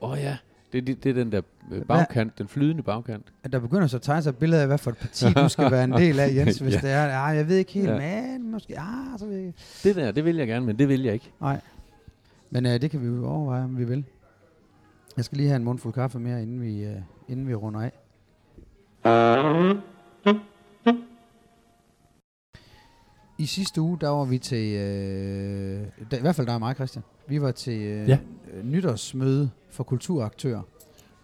oh, ja, det, det, det er den der øh, bagkant, den flydende bagkant.
At der begynder så at tegne sig et billede af, hvad for et parti du skal være en del af, Jens, hvis
Ja.
det er. Ah, jeg ved ikke helt,
Ja.
men måske, ah, så ved jeg.
Det der, det vil jeg gerne, men det vil jeg ikke.
Nej. Men øh, det kan vi jo overveje, om vi vil. Jeg skal lige have en mundfuld kaffe mere, inden vi, øh, inden vi runder af. I sidste uge, der var vi til, øh, der, i hvert fald der og mig, Christian, vi var til øh,
Ja.
Øh, nytårsmøde for kulturaktører.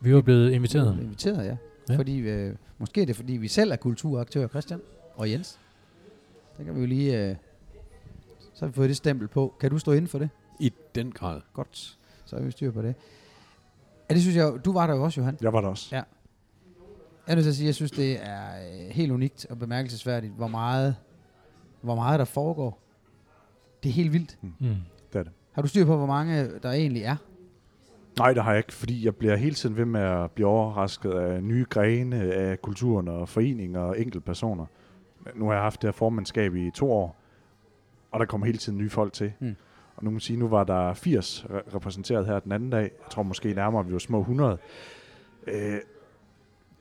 Vi var blevet
Vi
inviteret.
blev inviteret, ja.
Ja.
Fordi, øh, måske er det, fordi vi selv er kulturaktører, Christian og Jens. Det kan vi jo lige... Øh, så har vi fået det stempel på. Kan du stå inden for det?
I den grad.
Godt. Så er vi styr på det. Ja, det synes jeg, du var der jo også, Johan.
Jeg var der også.
Ja. Jeg er nødt til at sige, at jeg synes, det er øh, helt unikt og bemærkelsesværdigt, hvor meget, hvor meget der foregår. Det er helt vildt.
Mm.
Det er det.
Har du styr på, hvor mange der egentlig er?
Nej, det har jeg ikke, fordi jeg bliver hele tiden ved med at blive overrasket af nye grene af kulturen og foreninger og enkeltpersoner. Nu har jeg haft det her formandskab i to år, og der kommer hele tiden nye folk til.
Mm.
Og nu kan man sige, nu var der 80 re- repræsenteret her den anden dag. Jeg tror måske nærmere, vi var små 100. Øh,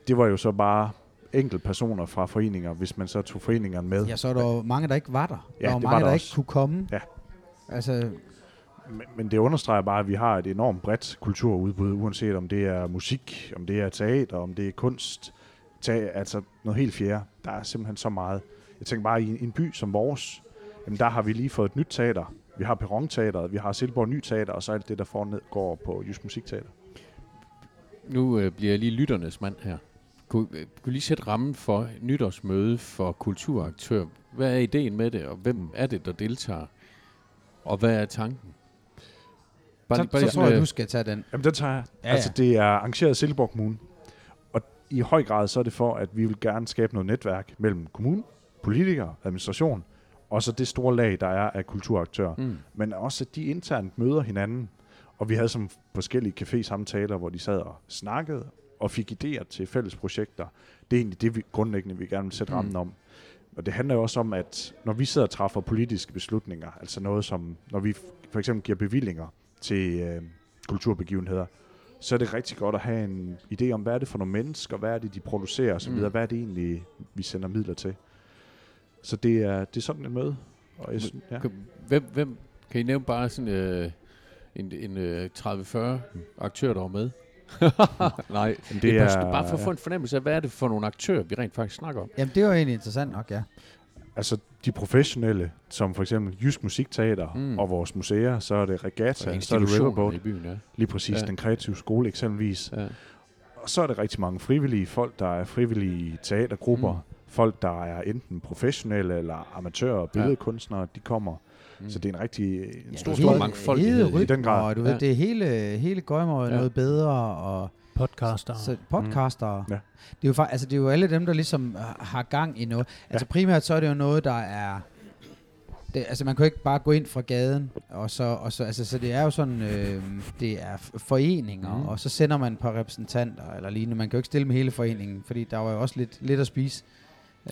det var jo så bare enkelte personer fra foreninger, hvis man så tog foreningerne med.
Ja, så er der jo mange, der ikke var der.
Ja,
der var
det var
mange,
der
der
også.
ikke kunne komme.
Ja.
Altså,
men, men det understreger bare, at vi har et enormt bredt kulturudbud, uanset om det er musik, om det er teater, om det er kunst, tag, altså noget helt fjerde. Der er simpelthen så meget. Jeg tænker bare, i en, by som vores, jamen der har vi lige fået et nyt teater. Vi har Perron-teateret, vi har Silborg Ny Teater, og så alt det, der foregår på Jysk Musikteater.
Nu øh, bliver jeg lige lytternes mand her. Kunne, øh, kunne lige sætte rammen for nytårsmøde for kulturaktør. Hvad er ideen med det, og hvem er det, der deltager? Og hvad er tanken?
Så, så
lige
tror jeg,
øh,
du skal tage den.
Jamen den tager jeg.
Ja,
Ja, altså det er arrangeret af Silkeborg Kommune. Og i høj grad så er det for, at vi vil gerne skabe noget netværk mellem kommunen, politikere, administration, og så det store lag, der er af kulturaktører.
Mm.
men også at de internt møder hinanden. Og vi havde som forskellige café-samtaler, hvor de sad og snakkede og fik idéer til fælles projekter. Det er egentlig det, vi grundlæggende vi gerne vil sætte
Mm.
rammen om. Og det handler jo også om, at når vi sidder og træffer politiske beslutninger, altså noget som, når vi for eksempel giver bevillinger til øh, kulturbegivenheder, så er det rigtig godt at have en idé om, hvad er det for nogle mennesker, hvad er det, de producerer osv.,
Mm.
hvad er det egentlig, vi sender midler til. Så det er, det er sådan et møde. Og jeg, ja.
Kan- Hvem, hvem, kan I nævne bare sådan øh, en, en øh, 30-40 aktører, der var med? Nej, det er, bare for at få en fornemmelse af, hvad er det for nogle aktører, vi rent faktisk snakker om?
Jamen, det var egentlig interessant nok, ja.
Altså de professionelle, som for eksempel Jysk Musikteater
Mm.
og vores museer, så er det Regatta,
Og
så er det Riverboat,
i byen, ja.
lige præcis
Ja.
den kreative skole eksempelvis.
ja.
Og så er det rigtig mange frivillige folk, der er frivillige teatergrupper,
Mm.
folk, der er enten professionelle eller amatører og billedkunstnere, de kommer.
Mm.
Så det er en rigtig en
ja
stor,
stor mangfoldighed i
den grad.
Og du ved,
Ja.
det er hele, hele gøjmer
Ja.
ja. noget bedre, og
Podcaster.
så podcaster.
Mm. Ja.
Det er jo faktisk, altså det er jo alle dem, der ligesom har- gang i noget. Altså primært så er det jo noget, der er... Det, altså man kan jo ikke bare gå ind fra gaden, og så, og så, altså, så det er jo sådan, øh, det er foreninger, mm. og så sender man et par repræsentanter, eller lignende. Man kan jo ikke stille med hele foreningen, fordi der var jo også lidt, lidt at spise.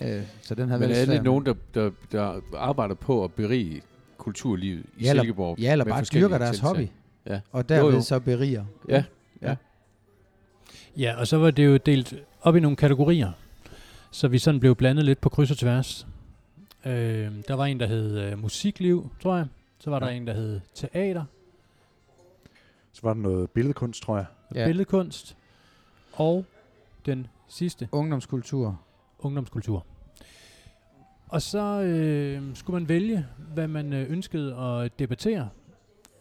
Øh, så den havde
Men er det nogen, der, der, der arbejder på at berige kulturlivet i
Ja, eller-
Silkeborg?
Ja, eller
med
bare
forskellige
dyrker deres
tiltag?
hobby,
Ja.
og derved
Jo, jo.
så beriger.
Ja,
Ja, og så var det jo delt op i nogle kategorier, så vi sådan blev blandet lidt på kryds og tværs. Øh, der var en, der hed øh, musikliv, tror jeg. Så var der
Ja.
en, der hed teater,
Så var der noget billedkunst, tror jeg.
ja. billedkunst, og den sidste,
Ungdomskultur.
ungdomskultur. Og så øh, skulle man vælge, hvad man øh, ønskede at debattere.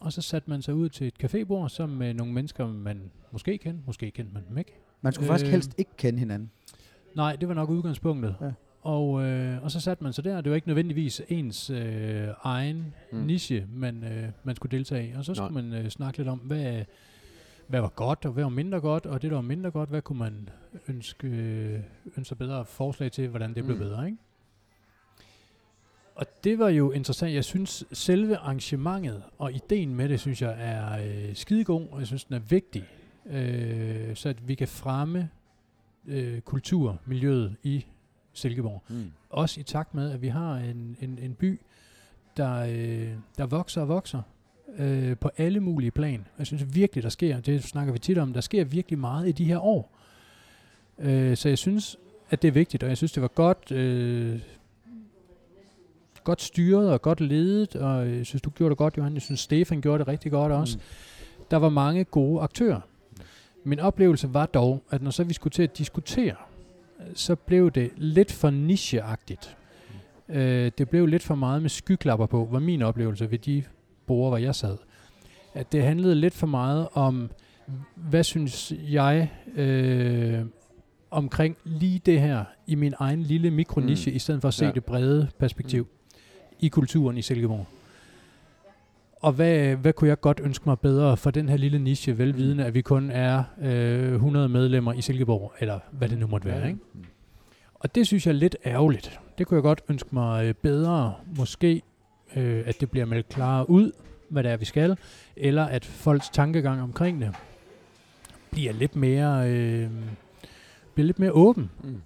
Og så satte man sig ud til et cafébord sammen med nogle mennesker, man måske kendte, måske kendte man dem ikke.
Man skulle øh, faktisk helst ikke kende hinanden.
Nej, det var nok udgangspunktet.
Ja.
Og, øh, og så satte man sig der. Det var ikke nødvendigvis ens øh, egen
Mm.
niche, man, øh, man skulle deltage i. Og så skulle man øh, snakke lidt om, hvad, hvad var godt, og hvad var mindre godt, og det, der var mindre godt, hvad kunne man ønske, øh, ønske bedre forslag til, hvordan det blev
Mm.
bedre, ikke? Og det var jo interessant. Jeg synes, selve arrangementet og ideen med det, synes jeg er øh, skidegod, og jeg synes, den er vigtig. Øh, så at vi kan fremme øh, kulturmiljøet i Silkeborg.
Mm.
Også i takt med, at vi har en, en, en by, der, øh, der vokser og vokser øh, på alle mulige plan. Jeg synes virkelig, der sker, det snakker vi tit om, der sker virkelig meget i de her år. Øh, så jeg synes, at det er vigtigt, og jeg synes, det var godt, øh, godt styret og godt ledet, og jeg synes, du gjorde det godt, Johan. Jeg synes, Stefan gjorde det rigtig godt også.
Mm.
Der var mange gode aktører. Min oplevelse var dog, at når så vi skulle til at diskutere, øh, så blev det lidt for nicheagtigt. Øh, det blev lidt for meget med skyklapper på, var min oplevelse ved de borde, hvor jeg sad. At det handlede lidt for meget om, hvad synes jeg øh, omkring lige det her i min egen lille mikroniche,
Mm.
mm. i stedet for at se
ja.
det brede perspektiv mm. i kulturen i Silkeborg. Og hvad, hvad kunne jeg godt ønske mig bedre for den her lille niche, velvidende, at vi kun er øh, 100 medlemmer i Silkeborg, eller hvad det nu måtte være. Ikke?
Mm.
Og det synes jeg er lidt ærgerligt. Det kunne jeg godt ønske mig øh, bedre. Måske, øh, at det bliver meldt klarere ud, hvad det er, vi skal, eller at folks tankegang omkring det bliver lidt mere, øh, bliver lidt mere åben.
Mm.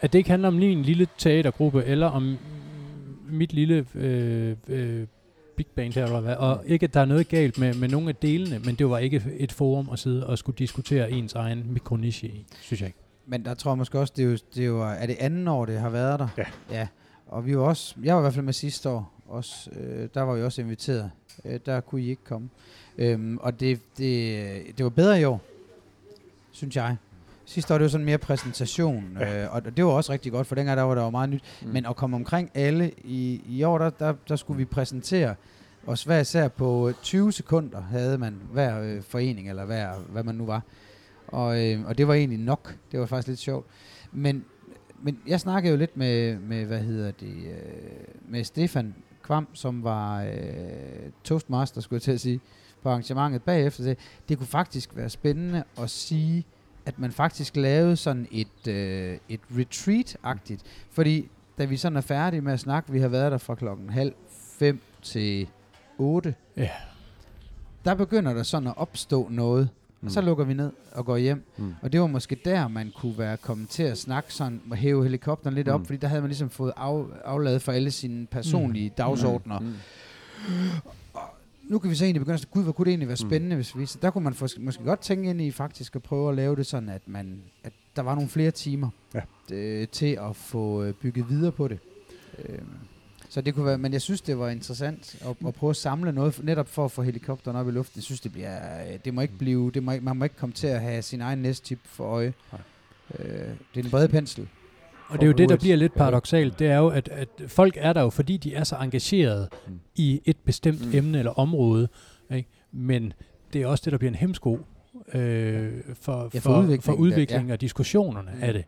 At det ikke handler om lige en lille teatergruppe, eller om mit lille øh, øh, big band her, eller hvad. Og ikke, at der er noget galt med, med nogle af delene, men det var ikke et forum at sidde og skulle diskutere ens egen mikroniche i, synes jeg ikke.
Men der tror jeg måske også, det er jo, det er, jo, er det anden år, det har været der?
Ja.
ja. Og vi var også, jeg var i hvert fald med sidste år, også, øh, der var vi også inviteret. Øh, der kunne I ikke komme. Øhm, og det, det, det var bedre i år, synes jeg. Sidste år, det var sådan mere præsentation,
Ja.
øh, og det var også rigtig godt, for dengang der var der jo meget nyt.
Mm.
Men at komme omkring alle, i, i år, der, der, der skulle vi præsentere os hver især på 20 sekunder, havde man hver øh, forening, eller hver, hvad man nu var. Og, øh, og det var egentlig nok. Det var faktisk lidt sjovt. Men, men jeg snakkede jo lidt med, med hvad hedder det, øh, med Stefan Kvam, som var øh, toastmaster, skulle jeg til at sige, på arrangementet bagefter. Det, det kunne faktisk være spændende at sige, at man faktisk lavede sådan et, øh, et retreat-agtigt. Fordi da vi sådan er færdige med at snakke, vi har været der fra klokken halv fem til 8,
Ja.
der begynder der sådan at opstå noget. Mm. Og så lukker vi ned og går hjem.
Mm.
Og det var måske der, man kunne være kommet til at snakke sådan, og hæve helikopteren lidt op,
Mm.
fordi der havde man ligesom fået af, afladet for alle sine personlige mm. dagsordner. Mm.
Mm.
Nu kan vi så egentlig begynde at sige, gud, hvor kunne det egentlig være
Mm.
spændende, hvis vi... Så der kunne man for, måske godt tænke ind i faktisk at prøve at lave det sådan, at, man, at der var nogle flere timer
Ja.
øh, til at få øh, bygget videre på det. Øhm, så det kunne være, men jeg synes, det var interessant at, at prøve at samle noget, netop for at få helikopteren op i luften. Jeg synes, det bliver, øh, det må ikke blive, det må man må ikke komme til at have sin egen næsttip for øje.
Nej.
Øh, det er en bred pensel.
Og det er jo det, der bliver lidt
Ja.
paradoxalt, det er jo, at, at folk er der jo, fordi de er så engagerede
Mm.
i et bestemt
Mm.
mm. emne eller område, ikke? men det er også det, der bliver en hemsko øh, for,
Ja, for
for,
udviklingen
for udviklingen og diskussionerne
Mm.
af det.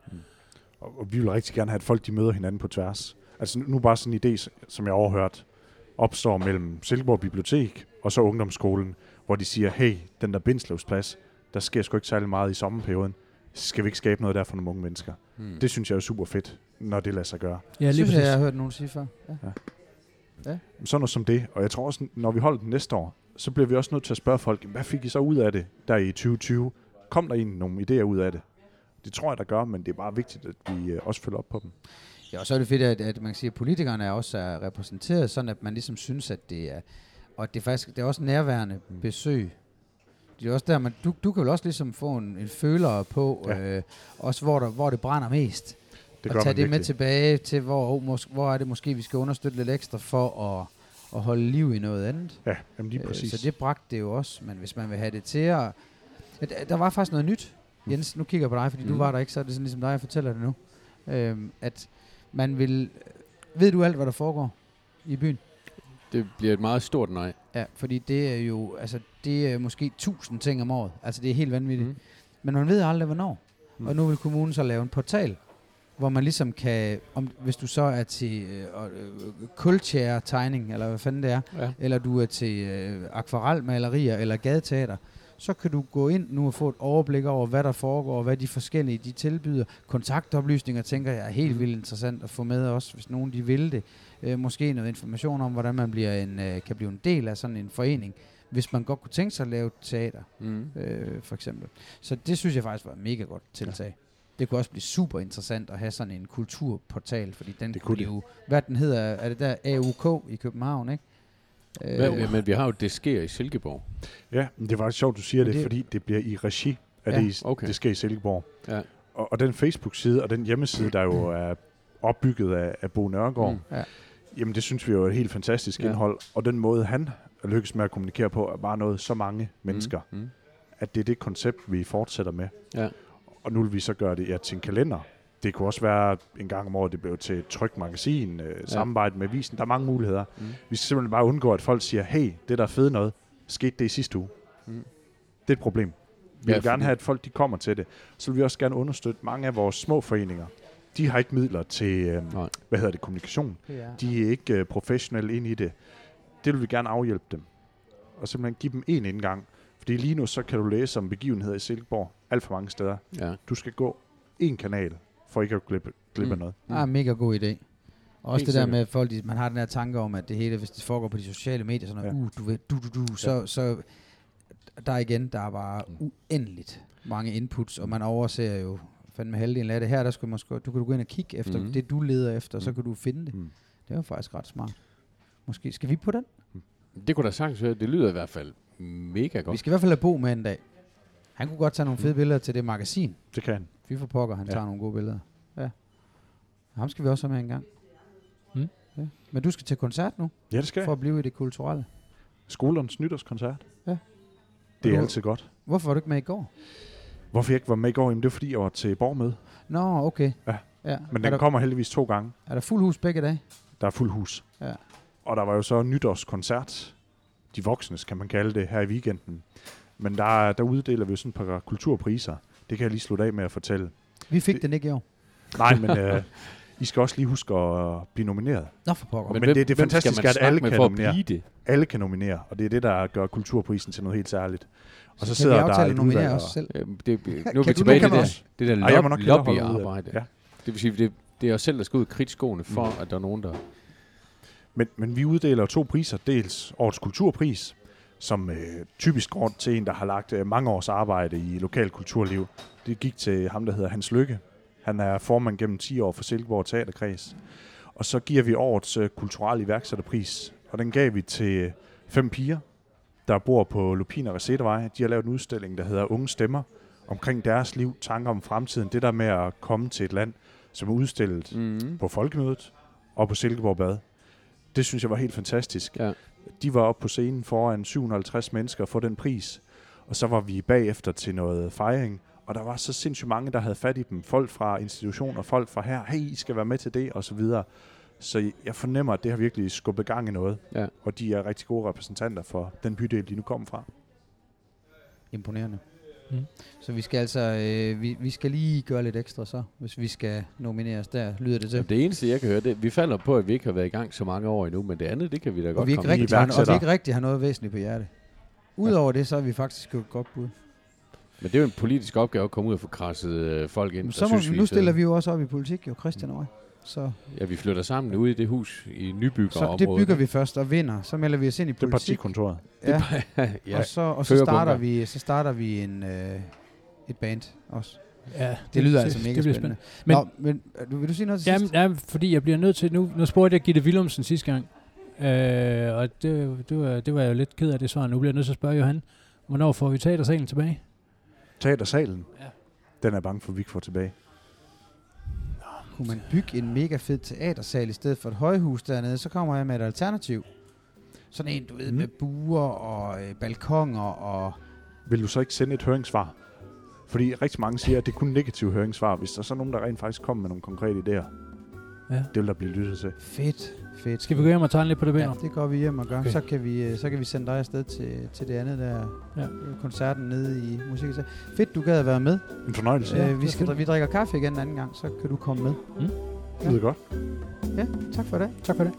Og, og vi vil rigtig gerne have, at folk de møder hinanden på tværs. Altså nu, bare sådan en idé, som jeg overhørt, opstår mellem Silkeborg Bibliotek og så ungdomsskolen, hvor de siger, hey, den der Bindslevsplads, der sker sgu ikke særlig meget i sommerperioden. Skal vi ikke skabe noget der for nogle unge mennesker?
Mm.
Det synes jeg er super fedt, når det lader sig gøre.
Ja, lige
synes, jeg, jeg har hørt nogen sige før. Ja.
Sådan noget som det. Og jeg tror også, når vi holder den næste år, så bliver vi også nødt til at spørge folk, hvad fik I så ud af det der i 2020? Kom der egentlig nogle idéer ud af det? Det tror jeg, der gør, men det er bare vigtigt, at vi øh, også følger op på dem.
Ja, og så er det fedt, at, at man kan sige, at politikerne er også er repræsenteret, sådan at man ligesom synes, at det er, og det er faktisk, det er også nærværende
Mm.
besøg. Det er også der, man, du, du kan vel også ligesom få en, en føler på,
Ja.
øh, også hvor, der, hvor det brænder mest.
Det
og tage det med
virkelig.
tilbage til, hvor, oh, mås- hvor er det måske, vi skal understøtte lidt ekstra for at, at holde liv i noget andet.
Ja, jamen lige
Øh,
præcis.
Så det bragte det jo også, men hvis man vil have det til at... Ja, der- Der var faktisk noget nyt. Jens, nu kigger jeg på dig, fordi mm. du
Mm.
var der ikke, så er det sådan ligesom dig, jeg fortæller det nu. Øhm, at man vil... Ved du alt, hvad der foregår i byen?
Det bliver et meget stort nej.
Ja, fordi det er jo, altså, det er måske tusind ting om året. Altså, det er helt vanvittigt. Mm.
Mm.
Men man ved aldrig, hvornår. Mm.
Mm.
Og nu vil kommunen så lave en portal, hvor man ligesom kan, om, hvis du så er til øh, øh, kultjære-tegning, eller hvad fanden det er,
Ja.
eller du er til øh, akvarelmalerier eller gadeteater, så kan du gå ind nu og få et overblik over, hvad der foregår, hvad de forskellige de tilbyder. Kontaktoplysninger tænker jeg er helt
Mhm.
vildt interessant at få med også, hvis nogen de vil det. Øh, måske noget information om, hvordan man bliver en, øh, kan blive en del af sådan en forening, hvis man godt kunne tænke sig at lave teater,
Mm.
øh, for eksempel. Så det synes jeg faktisk var et mega godt tiltag. Det kunne også blive super interessant at have sådan en kulturportal, fordi den
Det
kunne
kunne det.
blive, hvad den hedder, er det der AUK i København, ikke?
Hvad, men vi har jo Det sker i Silkeborg.
Ja, men det er faktisk sjovt, du siger det,
det-
fordi det bliver i regi af
Ja,
det,
okay.
det sker i Silkeborg.
Ja.
Og, og den Facebook-side og den hjemmeside, der jo er opbygget af, af Bo Nørgaard,
Mm.
Ja.
jamen det synes vi jo er et helt fantastisk
Ja.
indhold. Og den måde, han lykkes med at kommunikere på, er bare noget så mange mennesker,
Mm. Mm.
at det er det koncept, vi fortsætter med.
Ja.
Og nu vil vi så gøre det ja, til en kalender. Det kunne også være en gang om året, det blev til et trykt magasin, øh, samarbejde med visen. Der er mange muligheder.
Mm.
Vi skal simpelthen bare undgå, at folk siger, hey, det der er fedt noget, skete det i sidste uge.
Mm.
Det er et problem. Vi
Ja,
vil gerne have, at folk de kommer til det. Så vil vi også gerne understøtte mange af vores små foreninger. De har ikke midler til, øh,
Nej.
hvad hedder det, kommunikation.
PR.
De er ikke øh, professionelle ind i det. Det vil vi gerne afhjælpe dem. Og simpelthen give dem en indgang. Fordi lige nu så kan du læse om begivenheder i Silkeborg alt for mange steder.
Ja.
Du skal gå en kanal, for ikke at glippe, glippe af
Mm.
noget.
Ah, mega god idé. Og også
Helt
det der
sikkert.
med, at folk, de, man har den her tanke om, at det hele, hvis det foregår på de sociale medier, sådan noget,
Ja.
uh, du ved, du, du, du, så, så der er igen, der er bare uendeligt mange inputs, og man overser jo fandme halvdelen af det. Her, der skulle måske, du kan du gå ind og kigge efter mm. det, du leder efter, så
Mm.
kan du finde det.
Mm.
Det var faktisk ret smart. Måske skal vi på den?
Det kunne da sagtens være. Det lyder i hvert fald mega
Vi
godt.
skal i hvert fald have Bo med en dag. Han kunne godt tage nogle
Mm.
fede billeder til det magasin.
Det kan han.
Fy for pokker, han
Ja.
tager nogle gode billeder. Ja. Ham skal vi også have med en gang.
Mm.
Ja. Men du skal til koncert nu,
Ja, det skal
for at blive i det kulturelle.
Skolernes nytårskoncert.
Ja.
Det er
du-
altid godt.
Hvorfor var du ikke med i går?
Hvorfor jeg ikke var med i går, jamen det er fordi, jeg var til borgmøde.
Nå, okay.
Ja.
ja.
Men
er,
den
der,
kommer heldigvis to gange.
er der fuld hus begge dage?
Der er fuld hus.
Ja.
Og der var jo så nytårskoncert. De voksnes, kan man kalde det, her i weekenden. Men der, der uddeler vi jo sådan et par kulturpriser. Det kan jeg lige slutte af med at fortælle.
Vi fik
Det-
den ikke i år.
Nej, men øh, I skal også lige huske at blive nomineret.
Nå, for pokker.
Men
hvem-
det- det er fantastisk, at alle kan
for
nominere.
det.
Alle kan nominere, og det er det, der gør kulturprisen til noget helt særligt. Og så,
kan
sidder
vi
der
aftale
et
at nominere
udvalg.
os selv?
Øhm, det, nu er
Kan
vi
du-
tilbage til det,
også.
det der lobbyarbejde.
Ja.
Det vil sige, det, det er os selv, der skal ud og kritskoene for,
Mm.
at der er nogen, der...
Men, men vi uddeler to priser. Dels årets kulturpris, som øh, typisk går til en, der har lagt øh, mange års arbejde i lokal kulturliv. Det gik til ham, der hedder Hans Lykke. Han er formand gennem 10 år for Silkeborg Teaterkreds. Og så giver vi årets øh, kulturelle iværksætterpris, og den gav vi til øh, fem piger, der bor på Lupin og Resetevej. De har lavet en udstilling, der hedder Unge Stemmer, omkring deres liv, tanker om fremtiden. Det der med at komme til et land, som er udstillet
Mm.
på Folkemødet og på Silkeborg Bad. Det synes jeg var helt fantastisk.
Ja.
De var oppe på scenen foran 750 mennesker for den pris, og så var vi bagefter til noget fejring, og der var så sindssygt mange, der havde fat i dem. Folk fra institutioner, folk fra her, hey, I skal være med til det, og så videre. Så jeg fornemmer, at det har virkelig skubbet gang i noget,
Ja.
og de er rigtig gode repræsentanter for den bydel, de nu kommer fra.
Imponerende.
Mm.
Så vi skal altså, øh, vi, vi skal lige gøre lidt ekstra så, hvis vi skal nomineres der, lyder det til.
Jamen, det eneste, jeg kan høre, det vi falder på, at vi ikke har været i gang så mange år endnu, men det andet, det kan vi da
og
godt
vi, ikke
komme
rigtig
i.
har, og vi ikke rigtig har noget væsentligt på hjerte. Udover det, så er vi faktisk et godt bud.
Men det er jo en politisk opgave at komme ud og få krasset øh, folk ind.
Men så må,
synes
vi, nu stiller vi jo også op i politik, jo Christian og jeg. Så,
Ja, vi flytter sammen ude i det hus i nybygger
så det bygger vi først og vinder. Så melder vi os ind i
Det er
politik.
partikontoret.
Ja,
ja.
og så, og så starter vi, så starter vi en, øh, et band også.
Ja,
Det lyder altså mega
det bliver
spændende.
Men-
Nå, men øh, du, vil du sige noget til
Jamen,
sidst?
ja, fordi jeg bliver nødt til, nu, nu spurgte jeg Gitte Willumsen sidste gang, øh, og det, det, var, det var jeg jo lidt ked af det svar. Nu bliver jeg nødt til at spørge Johan, hvornår får vi teatersalen tilbage?
Teatersalen,
Ja.
den er bange for, at vi ikke får tilbage.
Kunne man bygge en mega fed teatersal i stedet for et højhus dernede, så kommer jeg med et alternativ. Sådan en, du ved,
Mm.
med buer og øh, balkonger og...
Vil du så ikke sende et høringssvar? Fordi rigtig mange siger, at det er kun negative høringssvar, hvis der så er nogen, der rent faktisk kommer med nogle konkrete idéer.
Ja.
Det vil der blive lyttet til.
Fedt, fedt.
Skal vi gå hjem og tegne lidt på det
Ja,
billede?
det går vi hjem og gør.
Okay.
Så, kan vi, øh, så kan vi sende dig afsted til, til det andet der
Ja.
ja. koncerten nede i musik. Fedt, du gad at være med.
En fornøjelse.
Ja,
Ja,
øh, vi, skal, vi drikker kaffe igen en anden gang, så kan du komme med.
Det lyder godt.
Ja, tak for det.
Tak for det.